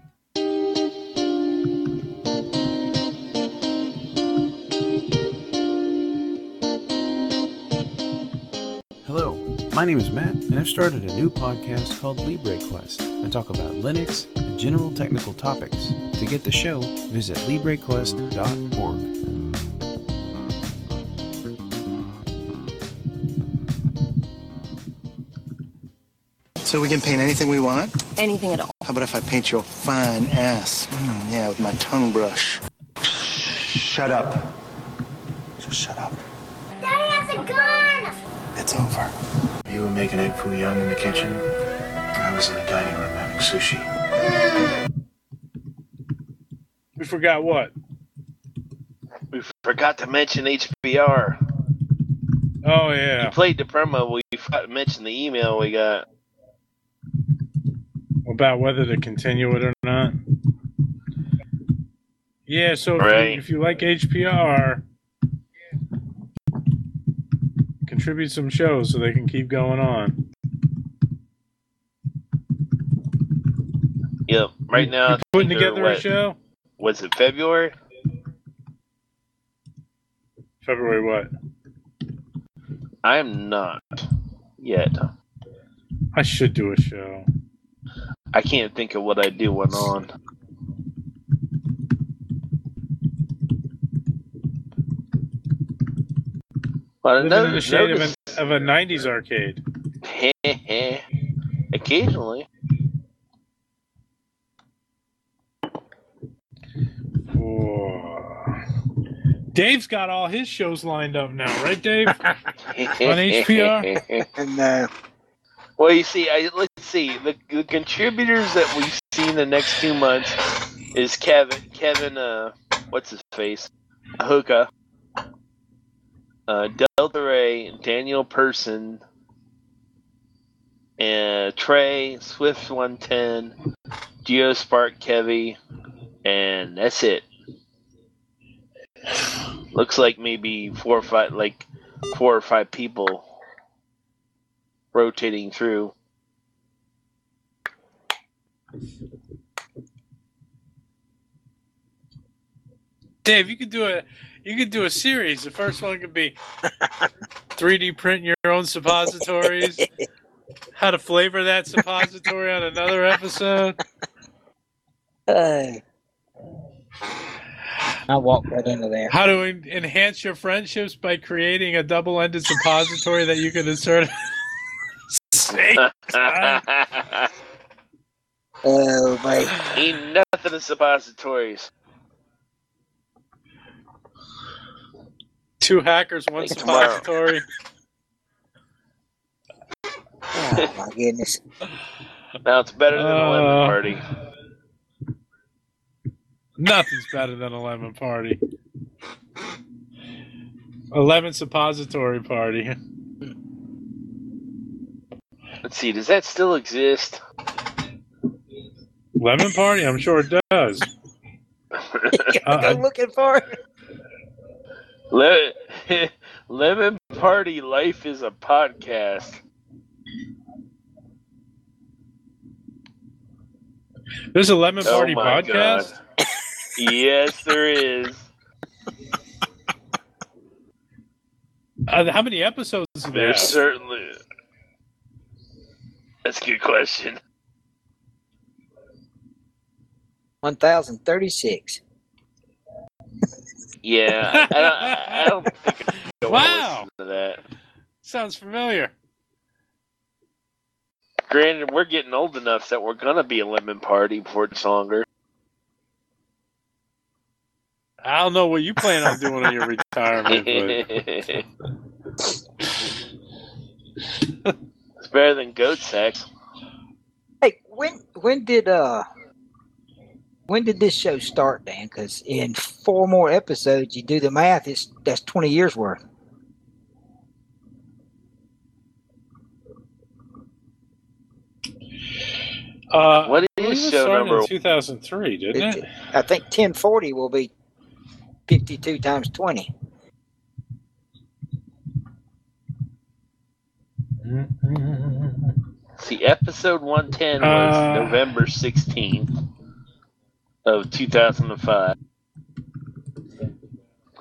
My name is Matt, and I've started a new podcast called LibreQuest. I talk about Linux and general technical topics. To get the show, visit LibreQuest.org. So we can paint anything we want? Anything at all. How about if I paint your fine ass? Mm, yeah, with my tongue brush. Shut up. Just shut up. Daddy has a gun! It's over. You were making egg foo young in the kitchen. I was in the dining room having sushi. We forgot what? We forgot to mention HPR. Oh yeah. You played the promo. We forgot to mention the email we got. About whether to continue it or not. Yeah. So if, you, if you like HPR, contribute some shows so they can keep going on. Yep. Right now, You I putting together a show? Was it February? February what? I am not yet. I should do a show. I can't think of what I do one on. But Living know in the shade of, an, of a '90s arcade. Occasionally. Dave's got all his shows lined up now, right, Dave? On HPR? And uh, Well, you see, I let's see the, the contributors that we see in the next two months is Kevin, Kevin, uh, what's his face, Hookah, uh, Delta Ray, Daniel Persson, and Trey, Swift One Ten, Geospark, Kevy, and that's it. Looks like maybe four or five, like four or five people rotating through. Dave, you could do a you could do a series. The first one could be 3D print your own suppositories. How to flavor that suppository on another episode. uh, I walked right into there. How to en- enhance your friendships by creating a double-ended suppository that you can insert. Same time. Oh, my! Ain't nothing of suppositories. Two hackers, one suppository. Oh, my goodness. Now it's better than a lemon Uh, party. Nothing's better than a lemon party. A lemon suppository party. Let's see, does that still exist? Lemon party? I'm sure it does. Uh, Go looking for it. Le- lemon party life is a podcast. There's a lemon Oh party my podcast. God. yes, there is. Uh, how many episodes is there? There's certainly. That's a good question. 1036. Yeah, I, I, don't, I don't think I don't Wow. to that. Sounds familiar. Granted, we're getting old enough that we're gonna be a lemon party before it's longer. I don't know what you plan on doing on your retirement, it's better than goat sex. Hey, when when did uh when did this show start, Dan? Because in four more episodes, you do the math. It's that's twenty years worth. uh, What I believe show number? in 2003, didn't it? I think ten forty will be fifty two times twenty. See, episode 110 was Uh. November 16th of 2005.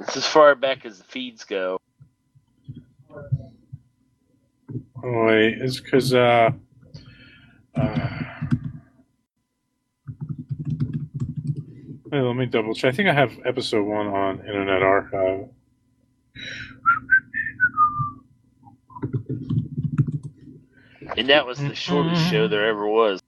It's as far back as the feeds go. Oh, wait, it's because uh, uh, wait, let me double check. I think I have episode one on Internet Archive. And that was the shortest show there ever was.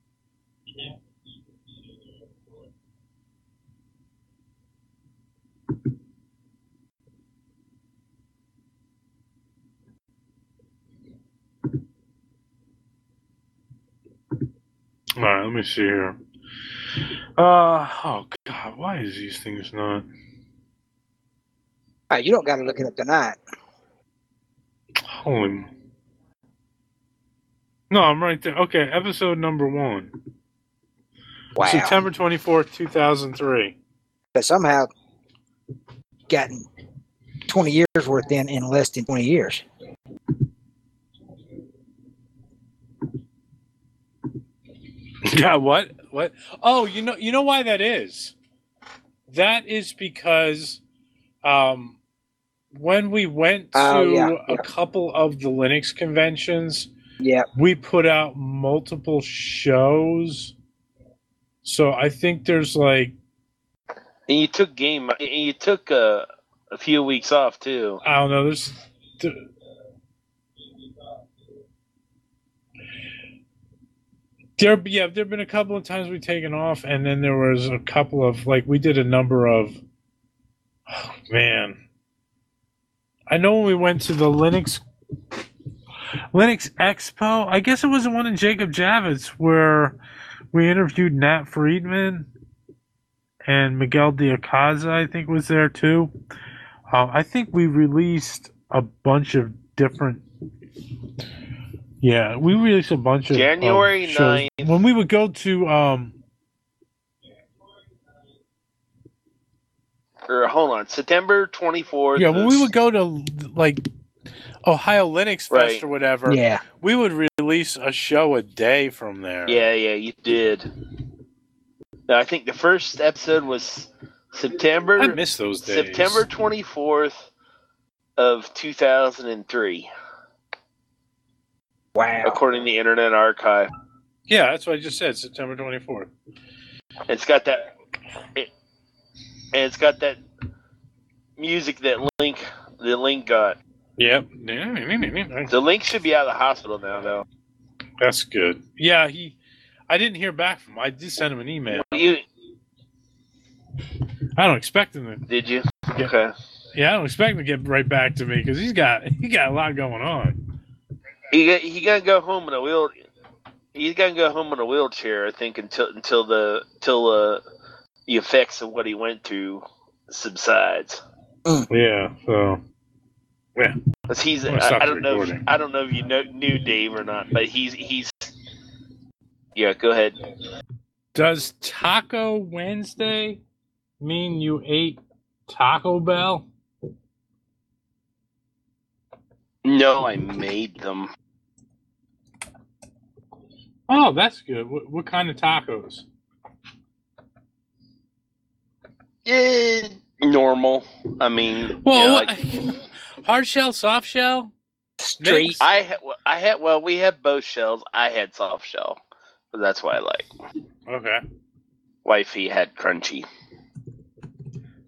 All right, let me see here. Uh, oh God, why is these things not? All right, you don't got to look it up tonight. Holy. No, I'm right there. Okay, episode number one. Wow. September 24th, 2003. But somehow gotten twenty years worth in in less than twenty years. Yeah, what? What? Oh, you know, you know why that is. That is because, um, when we went to Oh, yeah, a couple of the Linux conventions, Yeah. we put out multiple shows. So I think there's like And you took game. and You took uh, a few weeks off too. I don't know. There's There, yeah, there have been a couple of times we've taken off, and then there was a couple of like we did a number of. Oh, man, I know when we went to the Linux Linux Expo. I guess it was the one in Jacob Javits where we interviewed Nat Friedman and Miguel de Icaza. I think was there too. Uh, I think we released a bunch of different. Yeah, we released a bunch of January of shows. 9th. when we would go to um Or hold on, September twenty fourth. yeah when we would go to like Ohio Linux Fest Right. or whatever Yeah. we would release a show a day from there Yeah, yeah, you did. I think the first episode was September. I miss those days September twenty fourth of two thousand and three, Wow. according to the Internet Archive. yeah that's what I just said September 24th It's got that, it, and it's got that music that Link, the Link got. yep The Link should be out of the hospital now, though. that's good yeah he I didn't hear back from him I did send him an email You I don't expect him to did you? Yeah. Okay. yeah I don't expect him to get right back to me because he's got he got a lot going on He got, he got to go home in a wheel. He's got to go home in a wheelchair, I think, until until the till uh, the effects of what he went through subsides. yeah so yeah 'Cause he's I'm I, stop I the don't know if. I don't know if you know, knew Dave or not, but he's he's yeah. Go ahead. Does Taco Wednesday mean you ate Taco Bell? No, I made them. Oh, that's good. What, what kind of tacos? Yeah, normal. I mean, Well, yeah, what- like- hard shell, soft shell? Street. I had I had well, we had both shells. I had soft shell, but that's what I like. Okay. Wifey had crunchy.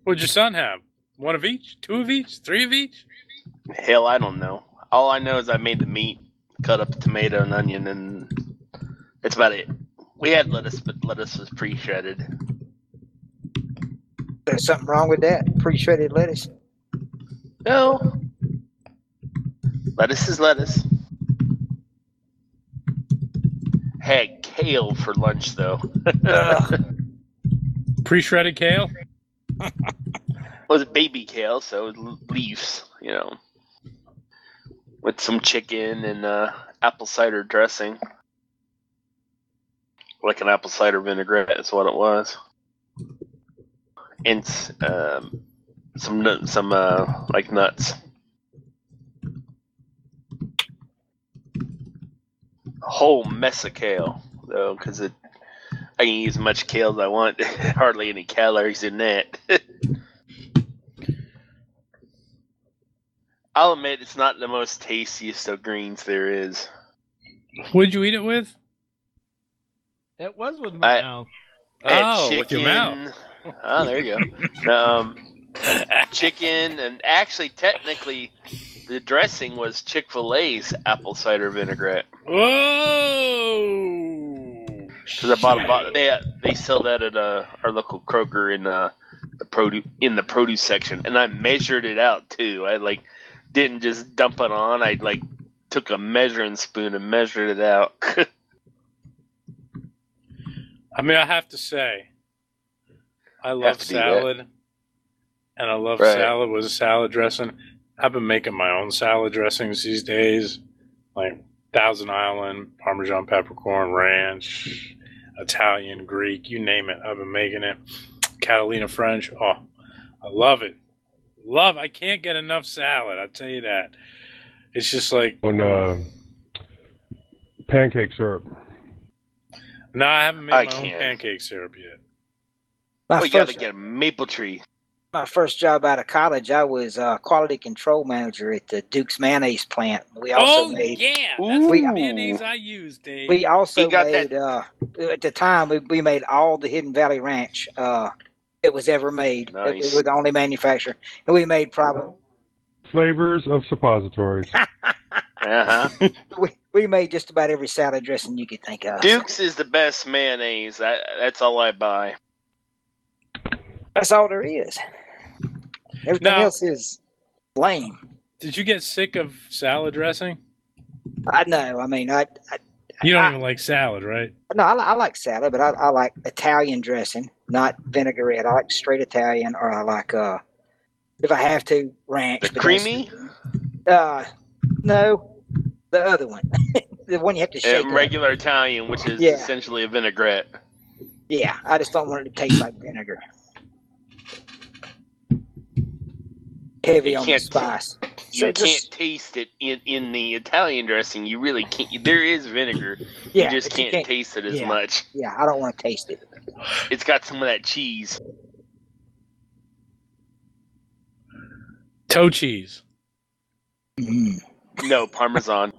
What'd your son have? One of each? Two of each? Three of each? Hell, I don't know. All I know is I made the meat, cut up a tomato and onion, and that's about it. We had lettuce, but lettuce was pre-shredded. There's something wrong with that. Pre-shredded lettuce. No, lettuce is lettuce. Had kale for lunch though. Pre-shredded kale? was it baby kale, so it was leaves, you know, with some chicken and uh, apple cider dressing, like an apple cider vinaigrette is what it was, and um, some nut, some uh, like nuts. Whole mess of kale though, because it. I can use as much kale as I want. Hardly any calories in that. I'll admit it's not the most tastiest of greens there is. What'd you eat it with? It was with my I- mouth. Had Oh, with your mouth. Oh, there you go. um, chicken, and actually, technically, the dressing was Chick Fil A's apple cider vinaigrette. Whoa! Because I bought a bottle. They they sell that at uh, our local Kroger in uh, the produce in the produce section, and I measured it out too. I like didn't just dump it on. I like took a measuring spoon and measured it out. I mean, I have to say, I love to do that. salad, and I love Right. salad with a salad dressing. I've been making my own salad dressings these days, like Thousand Island, Parmesan peppercorn ranch, Italian, Greek, you name it. I've been making it. Catalina French. Oh, I love it. Love. I can't get enough salad. I tell you that. It's just like On uh, pancake syrup. no, I haven't made I my can't. pancake syrup yet. My well, you got to first, get a maple tree. my first job out of college, I was uh, quality control manager at the Duke's mayonnaise plant. We also oh made yeah, that's We- the mayonnaise I use, Dave. we also got made uh, at the time we, we made all the Hidden Valley Ranch uh, it was ever made. It- Nice. We were the only manufacturer, and we made probably Flavors of suppositories. Uh huh. We, we made just about every salad dressing you could think of. Duke's is the best mayonnaise. That, that's all I buy. That's all there is. Everything Now- else is lame. Did you get sick of salad dressing? I know. I mean, I, I You don't I- even like salad, right? no, I, I like salad, but I, I like Italian dressing, not vinaigrette. I like straight Italian, or I like uh, if I have to, ranch. The creamy, Uh, no, the other one, the one you have to uh, shake. up. regular Italian, which is Yeah. essentially a vinaigrette. Yeah, I just don't want it to taste like vinegar. Heavy You on the spice. You So can't just- taste it in, in the Italian dressing. You really can't. There is vinegar. Yeah, you just can't, can't- taste it as yeah. much. Yeah, I don't want to taste it. It's got some of that cheese. Toe cheese. Mm. No Parmesan.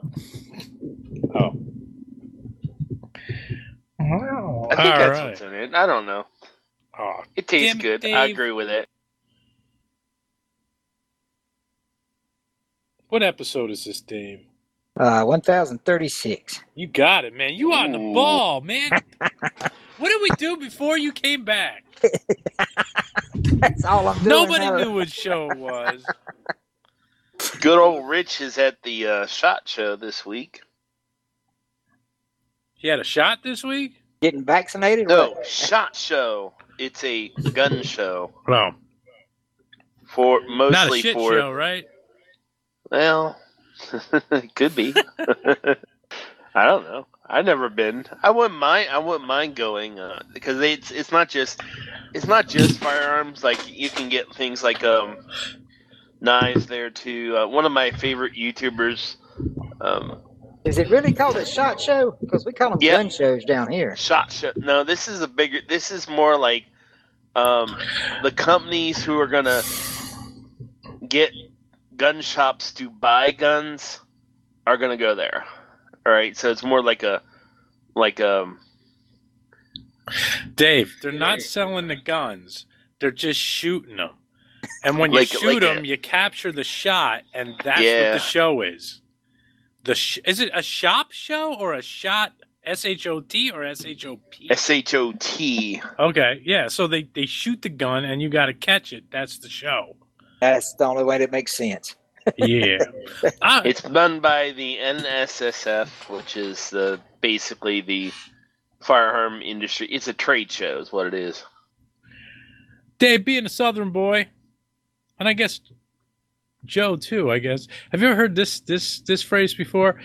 Oh. I think All that's right. what's in it. I don't know. Oh, It tastes Damn it, good. I agree with it. What episode is this, Dave? Uh, 1036. You got it, man. You on the ball, man. what did we do before you came back? That's all I'm doing. Nobody now. knew what show it was. Good old Rich is at the uh, shot show this week. He had a shot this week? Getting vaccinated? No, shot show. It's a gun show No. for Not a mostly shit for show, right? Well, it could be. I don't know. I've never been. I wouldn't mind. I wouldn't mind going uh, because it's it's not just it's not just firearms. Like you can get things like um knives there too. Uh, one of my favorite YouTubers, um, Is it really called a shot show? Because we call them Yeah. gun shows down here. Shot Show. No, this is a bigger. This is more like um, the companies who are gonna get gun shops to buy guns are gonna go there. All right, so it's more like a like um Dave, they're not selling the guns. They're just shooting them. And when you Like- shoot like them, a- you capture the shot, and that's what the show is. The sh- is it a shop show or a shot? S H O T or S H O P? S H O T. Okay, yeah. So they they shoot the gun, and you got to catch it. That's the show. That's the only way that makes sense. Yeah. I, It's run by the NSSF, which is the basically the firearm industry. It's a trade show, is what it is. Dave, being a Southern boy, and I guess Joe too. I guess. Have you ever heard this this this phrase before?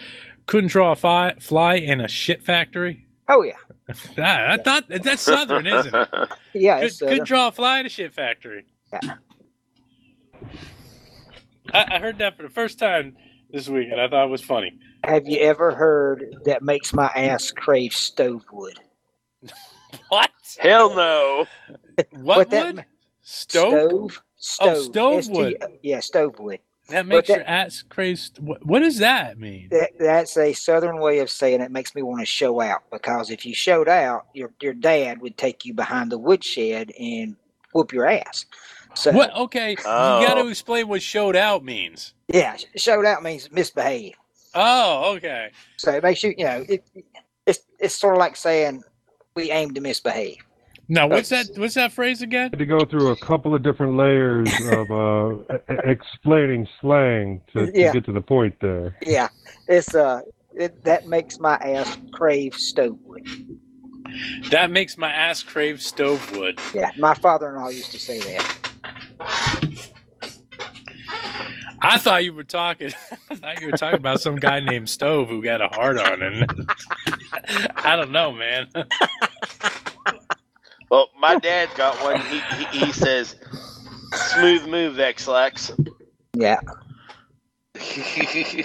Couldn't draw a fi- fly in a shit factory. Oh yeah, Ah, I thought that's Southern, isn't it? yeah. Could, It's, uh, draw a fly in a shit factory. Yeah. I, I heard that for the first time this week, and I thought it was funny. have you ever heard that makes my ass crave stove wood? What? Hell no. What What that wood? ma- Stove? Stove. Oh, stove S-T- wood. Yeah, stove wood. That makes that- your ass crazy. What, what does that mean? That, that's a southern way of saying it makes me want to show out because if you showed out, your your dad would take you behind the woodshed and whoop your ass. So What? Okay, Oh. you got to explain what "showed out" means. yeah, showed out means misbehave. Oh, okay. So it makes you you know it, it's it's sort of like saying we aim to misbehave. Now, what's that? What's that phrase again? to go through a couple of different layers of uh, explaining slang to, to get to the point there. Yeah, it's uh it, that makes my ass crave stove wood. That makes my ass crave stove wood. Yeah, my father-in-law used to say that. I thought you were talking. I thought you were talking about some guy named Stove who got a hard on, and I don't know, man. Well, my dad's got one. He, he, he says, "Smooth move, X-Lax." Yeah,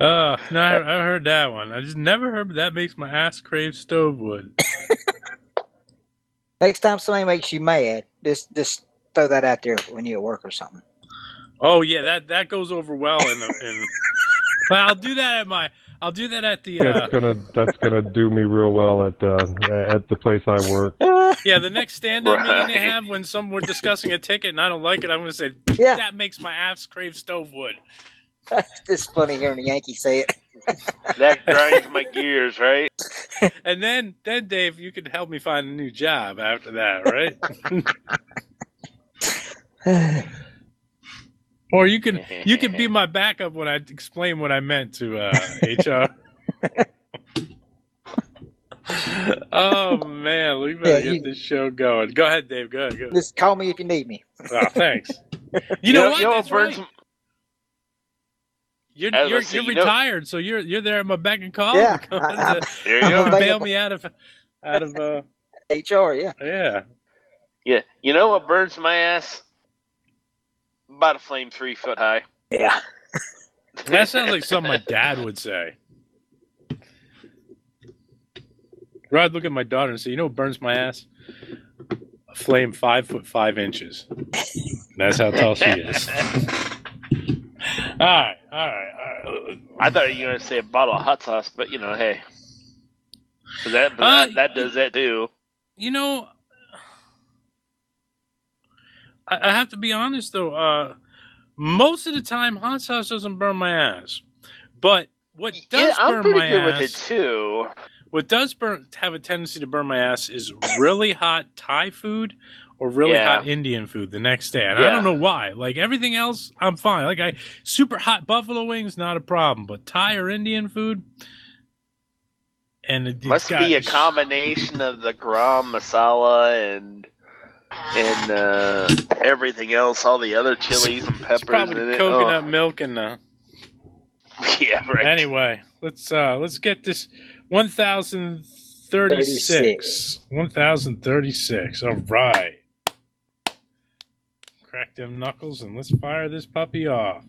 Uh, no, I, I heard that one. I just never heard that makes my ass crave stove wood. next time somebody makes you mad, just just throw that out there when you're at work or something. Oh yeah, that that goes over well in the. In, but I'll do that at my. I'll do that at the. Uh, That's gonna that's gonna do me real well at uh, at the place I work. yeah, the next stand-up meeting Right. they have when some we're discussing a ticket and I don't like it, I'm going to say Yeah. that makes my ass crave stove wood. That's just funny hearing a Yankee say it. That grinds my gears, right? And then, then Dave, you can help me find a new job after that, right? or you can you can be my backup when I explain what I meant to uh, HR. oh man, we better Yeah, get you- this show going. Go ahead, Dave. Go ahead. Go. Just call me if you need me. Oh, thanks. You know what? You know That's what burns right. You're I was you're, say, you're you know- retired, so you're you're there at my beck and call. Yeah, Come I- I'm- to- There you come go. and bail me out of out of uh HR, yeah. yeah. Yeah. You know what burns my ass? About a flame three foot high. Yeah. That sounds like something my dad would say. Rod, look at my daughter and say, "You know what burns my ass? A flame five foot five inches. That's how tall she is." all right, all right, all right. I thought you were going to say a bottle of hot sauce, but you know, hey. That, Uh, that, that does that too. You know, I, I have to be honest though. Uh, most of the time, hot sauce doesn't burn my ass, but what does Yeah, burn my good ass? with it too. What does burn have a tendency to burn my ass is really hot Thai food or really Yeah. hot Indian food the next day. And Yeah. I don't know why. Like everything else, I'm fine. Like I super hot buffalo wings, not a problem. But Thai or Indian food, and it, Must got- be a combination of the garam masala and and uh, everything else, all the other chilies and It's peppers probably in the it. coconut milk and the. Oh. Yeah, right. Anyway, let's uh let's get this 1036. 1036. All right. Crack them knuckles and let's fire this puppy off.